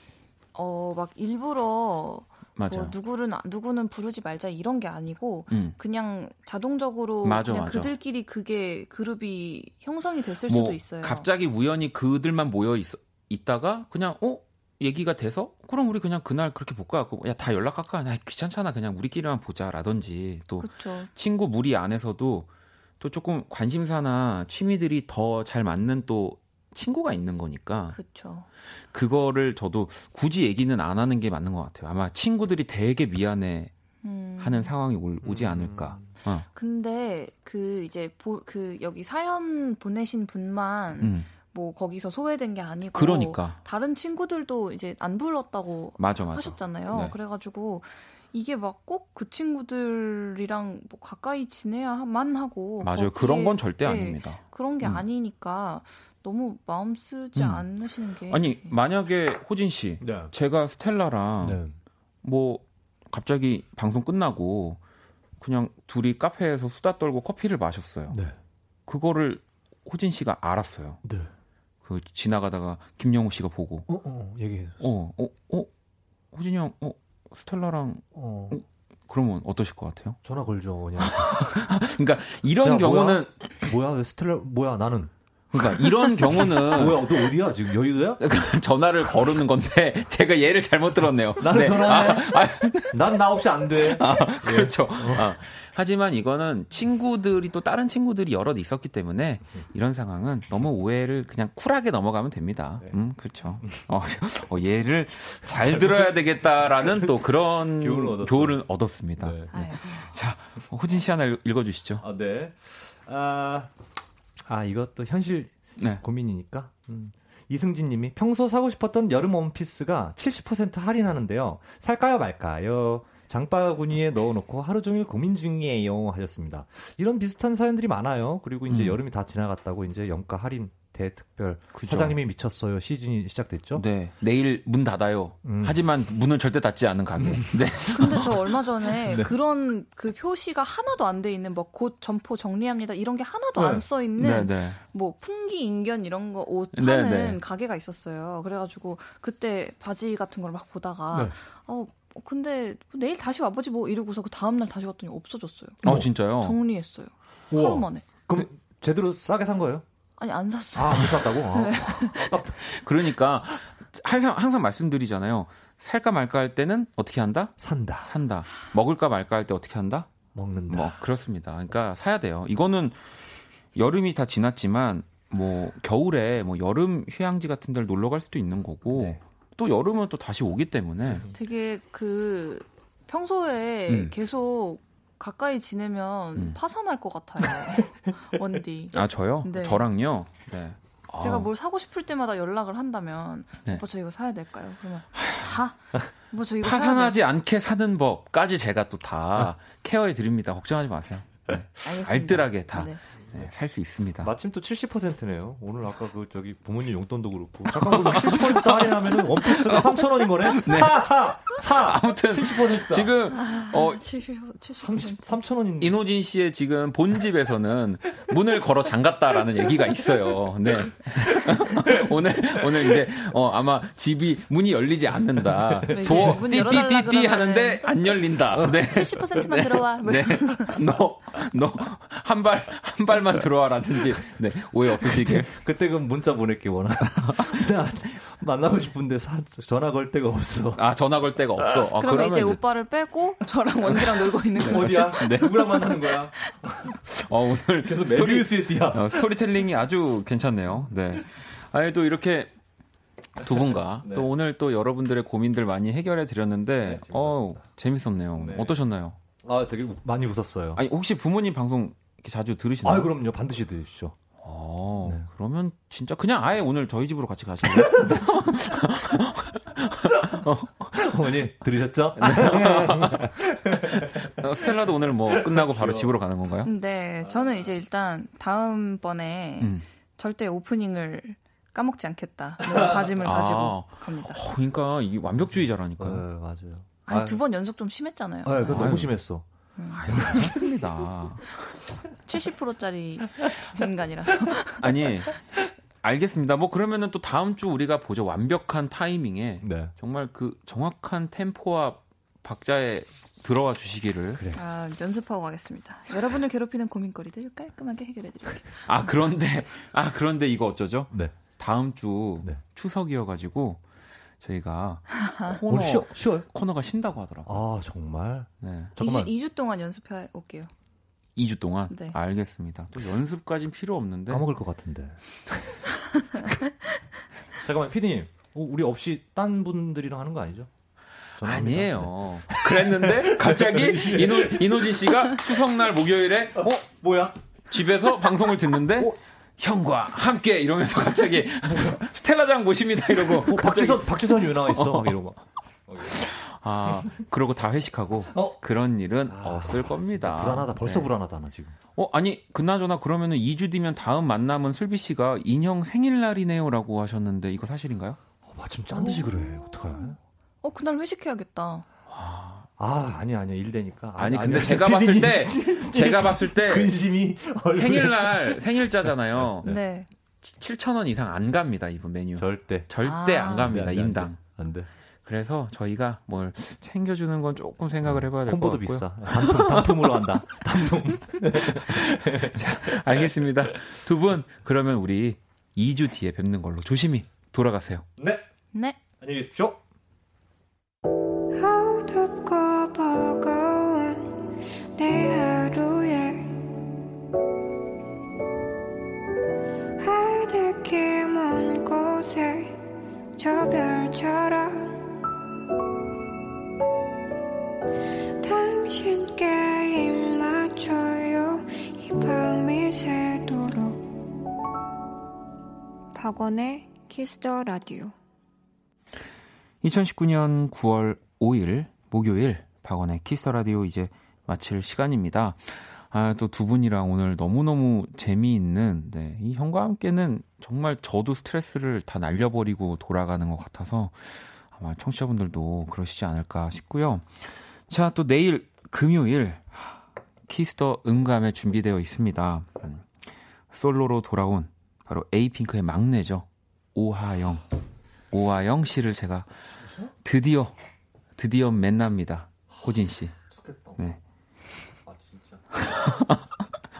어 막 일부러 맞아. 뭐 누구는 누구는 부르지 말자 이런 게 아니고 음. 그냥 자동적으로 맞아, 그냥 맞아. 그들끼리 그게 그룹이 형성이 됐을 뭐 수도 있어요. 갑자기 우연히 그들만 모여 있, 있다가 그냥 어 얘기가 돼서 그럼 우리 그냥 그날 그렇게 볼까 야 다 연락할까 야 귀찮잖아 그냥 우리끼리만 보자라든지 또 그렇죠. 친구 무리 안에서도 또 조금 관심사나 취미들이 더 잘 맞는 또 친구가 있는 거니까 그렇죠. 그거를 저도 굳이 얘기는 안 하는 게 맞는 것 같아요. 아마 친구들이 되게 미안해 음. 하는 상황이 올, 오지 않을까. 어. 근데 그 이제 보, 그 여기 사연 보내신 분만 음. 뭐 거기서 소외된 게 아니고 그러니까 다른 친구들도 이제 안 불렀다고 맞아 맞아. 하셨잖아요. 네. 그래가지고 이게 막 꼭 그 친구들이랑 뭐 가까이 지내야만 하고 맞아요. 그런 건 절대 네, 아닙니다. 그런 게 음. 아니니까 너무 마음 쓰지 음. 않으시는 게 아니 네. 만약에 호진 씨, 네. 제가 스텔라랑 네. 뭐 갑자기 방송 끝나고 그냥 둘이 카페에서 수다 떨고 커피를 마셨어요. 네. 그거를 호진 씨가 알았어요. 네. 그 지나가다가 김영우 씨가 보고 어, 어, 얘기해. 어, 어, 어, 호진이 형, 어, 스텔라랑 어, 그러면 어떠실 것 같아요? 전화 걸죠, 그냥. 그러니까 이런 야, 경우는 뭐야, 왜 스텔라, 뭐야, 나는. 그러니까 이런 경우는 뭐야, 너 어디야? 지금 여의도야? 전화를 거르는 건데 제가 얘를 잘못 들었네요. 나는 네. 전화해. 아, 아, 난나 없이 안 돼. 아, 그렇죠. 아, 하지만 이거는 친구들이 또 다른 친구들이 여럿 있었기 때문에 이런 상황은 너무 오해를 그냥 쿨하게 넘어가면 됩니다. 음, 그렇죠. 어, 어, 얘를 잘 들어야 되겠다라는 또 그런 교훈을. 교훈을 얻었습니다. 네. 자, 호진 씨 하나 읽- 읽어주시죠. 아, 네. 아, 아 이것도 현실 네. 고민이니까. 음. 이승진 님이 평소 사고 싶었던 여름 원피스가 70% 할인하는데요. 살까요 말까요? 장바구니에 넣어놓고 하루 종일 고민 중이에요 하셨습니다. 이런 비슷한 사연들이 많아요. 그리고 이제 음. 여름이 다 지나갔다고 이제 연가 할인 대특별 그죠. 사장님이 미쳤어요 시즌이 시작됐죠. 네, 내일 문 닫아요. 음. 하지만 문을 절대 닫지 않은 가게. 네. 근데 저 얼마 전에 네. 그런 그 표시가 하나도 안 돼 있는 뭐 곧 점포 정리합니다 이런 게 하나도 네. 안써 네, 있는 네. 뭐 풍기 인견 이런 거옷 네, 파는 네. 가게가 있었어요. 그래가지고 그때 바지 같은 걸 막 보다가 네. 어 근데 내일 다시 와보지 뭐 이러고서 그 다음 날 다시 왔더니 없어졌어요. 어, 진짜요? 정리했어요. 우와. 하루 만에. 그럼 제대로 싸게 산 거예요? 아니 안 샀어요. 아, 못 샀다고? 아, 네. 그러니까 항상 항상 말씀드리잖아요. 살까 말까 할 때는 어떻게 한다? 산다. 산다. 먹을까 말까 할 때 어떻게 한다? 먹는다. 뭐 그렇습니다. 그러니까 사야 돼요. 이거는 여름이 다 지났지만 뭐 겨울에 뭐 여름 휴양지 같은 데를 놀러 갈 수도 있는 거고 네. 또 여름은 또 다시 오기 때문에 되게 그 평소에 음. 계속 가까이 지내면 음. 파산할 것 같아요. 원디. 아 저요? 네. 저랑요. 네. 아, 제가 뭘 사고 싶을 때마다 연락을 한다면 네. 오빠 저 이거 사야 될까요? 그러면 사. 뭐 저 이거 파산하지 않게 사는 법까지 제가 또 다 케어해 드립니다. 걱정하지 마세요. 네. 알뜰하게 다. 네. 살수 있습니다. 마침 또 70%네요. 오늘 아까 그 저기 부모님 용돈도 그렇고 잠깐 70% 할인하면은 원피스가 3,000원인 거네. 사, 사, 사. 아무튼 70%다. 지금 어 70, 30, 3,000원인 이노진 씨의 지금 본집에서는 문을 걸어 잠갔다라는 얘기가 있어요. 네. 오늘 오늘 이제 어 아마 집이 문이 열리지 않는다. 네, 도어 띠띠띠띠 그러면은 하는데 안 열린다. 네. 70%만 들어와. 뭐 네. 너, 너, 한 발, 한발 만 들어와라든지, 네. 오해 없으시길. 그때 그 문자 보낼게 원하. 나 만나고 싶은데 사, 전화 걸 데가 없어. 아, 전화 걸 데가 없어. 아, 그러면 이제 이제- 오빠를 빼고 저랑 원기랑 놀고 있는 거예요. 어디야? 네. 누구랑 만나는 거야? 어, 오늘 계속 스토리, 메비우스의 띠야. 어, 스토리텔링이 아주 괜찮네요. 네. 아니, 또 이렇게 두 분과 네. 또 오늘 또 여러분들의 고민들 많이 해결해 드렸는데, 재밌었습니다. 어 재밌었네요. 네. 어떠셨나요? 아, 되게 우- 많이 웃었어요. 아니, 혹시 부모님 방송 자주 들으시나요? 아, 그럼요. 반드시 들으시죠. 어, 네. 그러면 진짜 그냥 아예 오늘 저희 집으로 같이 가실래요? 어머니 들으셨죠? 어, 스텔라도 오늘 뭐 끝나고 바로 집으로 가는 건가요? 네, 저는 이제 일단 다음 번에 음. 절대 오프닝을 까먹지 않겠다. 이런 다짐을 아. 가지고 갑니다. 어, 그러니까 이 완벽주의자라니까요. 네, 맞아요. 아니, 두 번 연속 좀 심했잖아요. 아, 그거 아유. 너무 심했어. 괜찮습니다. 70%짜리 인간이라서. 아니 알겠습니다. 뭐 그러면은 또 다음 주 우리가 보죠. 완벽한 타이밍에 네. 정말 그 정확한 템포와 박자에 들어와 주시기를. 아, 연습하고 가겠습니다. 여러분을 괴롭히는 고민거리들 깔끔하게 해결해 드릴게요. 아 그런데 아 그런데 이거 어쩌죠? 네. 다음 주 네. 추석이어 가지고 저희가 코너 오늘 쉬어, 쉬어요? 코너가 쉰다고 하더라고. 아, 정말? 네. 잠깐만. 2주, 2주 동안 연습해 올게요. 2주 동안 네. 알겠습니다. 또 연습까진 필요 없는데. 까먹을 것 같은데. 잠깐만, 피디님. 어, 우리 없이 딴 분들이랑 하는 거 아니죠? 아니에요. 그랬는데 갑자기 이노, 이노진 씨가 추석날 목요일에 어 뭐야? 집에서 방송을 듣는데 형과 함께 이러면서 갑자기 스텔라장 모십니다 이러고 어, 박지선, 박지선이 왜 나와 있어? 막 이러고. 아 그러고 다 회식하고 어? 그런 일은 없을 겁니다. 불안하다. 벌써 네. 불안하다, 나 지금. 어 아니 그나저나 그러면은 2주 뒤면 다음 만남은 슬비 씨가 인형 생일날이네요라고 하셨는데 이거 사실인가요? 어, 마침 짠 듯이 그래. 어떡해. 어, 그날 회식해야겠다. 아, 아니야, 아니야. 일 되니까. 아니 근데 아니야. 제가 봤을 때 제가 봤을 때 근심이. 생일날 생일자잖아요. 네. 7천 원 이상 안 갑니다 이분 메뉴. 절대. 절대 아. 안 갑니다 안 돼, 안 돼, 인당. 안 돼. 그래서 저희가 뭘 챙겨주는 건 조금 생각을 해봐야 될것 콤보도 같고요. 비싸. 단품, 단품으로 한다. 알겠습니다. 두 분 그러면 우리 2주 뒤에 뵙는 걸로 조심히 돌아가세요. 네. 네. 안녕히 계십시오. 저 별처럼 당신께 입 맞춰요. 이 밤이 새도록. 박원의 Kiss the Radio 2019년 9월 5일 목요일 박원의 Kiss the Radio 이제 마칠 시간입니다. 아, 또 두 분이랑 오늘 너무너무 재미있는, 네, 이 형과 함께는 정말 저도 스트레스를 다 날려버리고 돌아가는 것 같아서 아마 청취자분들도 그러시지 않을까 싶고요. 자, 또 내일 금요일 Kiss the 음감회 준비되어 있습니다. 음, 솔로로 돌아온 바로 에이핑크의 막내죠. 오하영. 오하영 씨를 제가 드디어 드디어 만납니다. 호진 씨. 네. 아.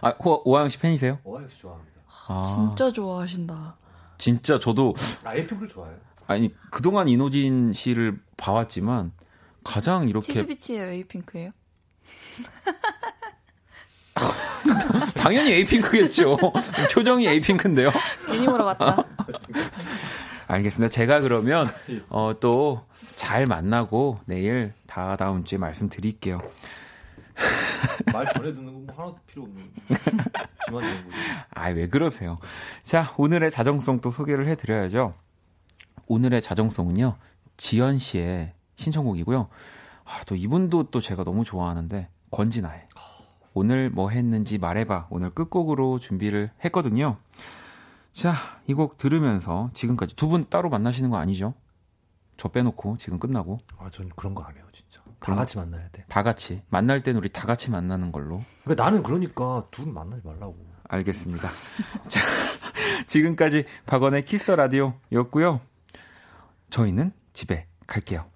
아, 호, 오하영 씨 팬이세요? 어, 역시 좋아합니다. 아, 진짜 좋아하신다. 진짜 저도 아, 에이핑크를 좋아해요. 아니 그동안 이노진 씨를 봐왔지만 가장 이렇게 치스비치예요, 에이핑크예요? 당연히 에이핑크겠죠. 표정이 에이핑크인데요. 괜히 물어봤다. 알겠습니다. 제가 그러면 어, 또 잘 만나고 내일 다 다음 주에 말씀드릴게요. 말 전해 듣는 거 하나도 필요 없는. 지만 되는 거지. 아, 왜 그러세요? 자, 오늘의 자정송 또 소개를 해드려야죠. 오늘의 자정송은요, 지연 씨의 신청곡이고요. 아, 또 이분도 또 제가 너무 좋아하는데, 권진아의 오늘 뭐 했는지 말해봐. 오늘 끝곡으로 준비를 했거든요. 자, 이 곡 들으면서 지금까지 두 분 따로 만나시는 거 아니죠? 저 빼놓고 지금 끝나고 아, 전 그런 거 안 해요, 진짜. 다 그런 같이 만나야 돼. 다 같이 만날 땐 우리 다 같이 만나는 걸로 그러니까 나는 그러니까 둘 만나지 말라고. 알겠습니다. 자, 지금까지 박원의 Kiss the Radio였고요. 저희는 집에 갈게요.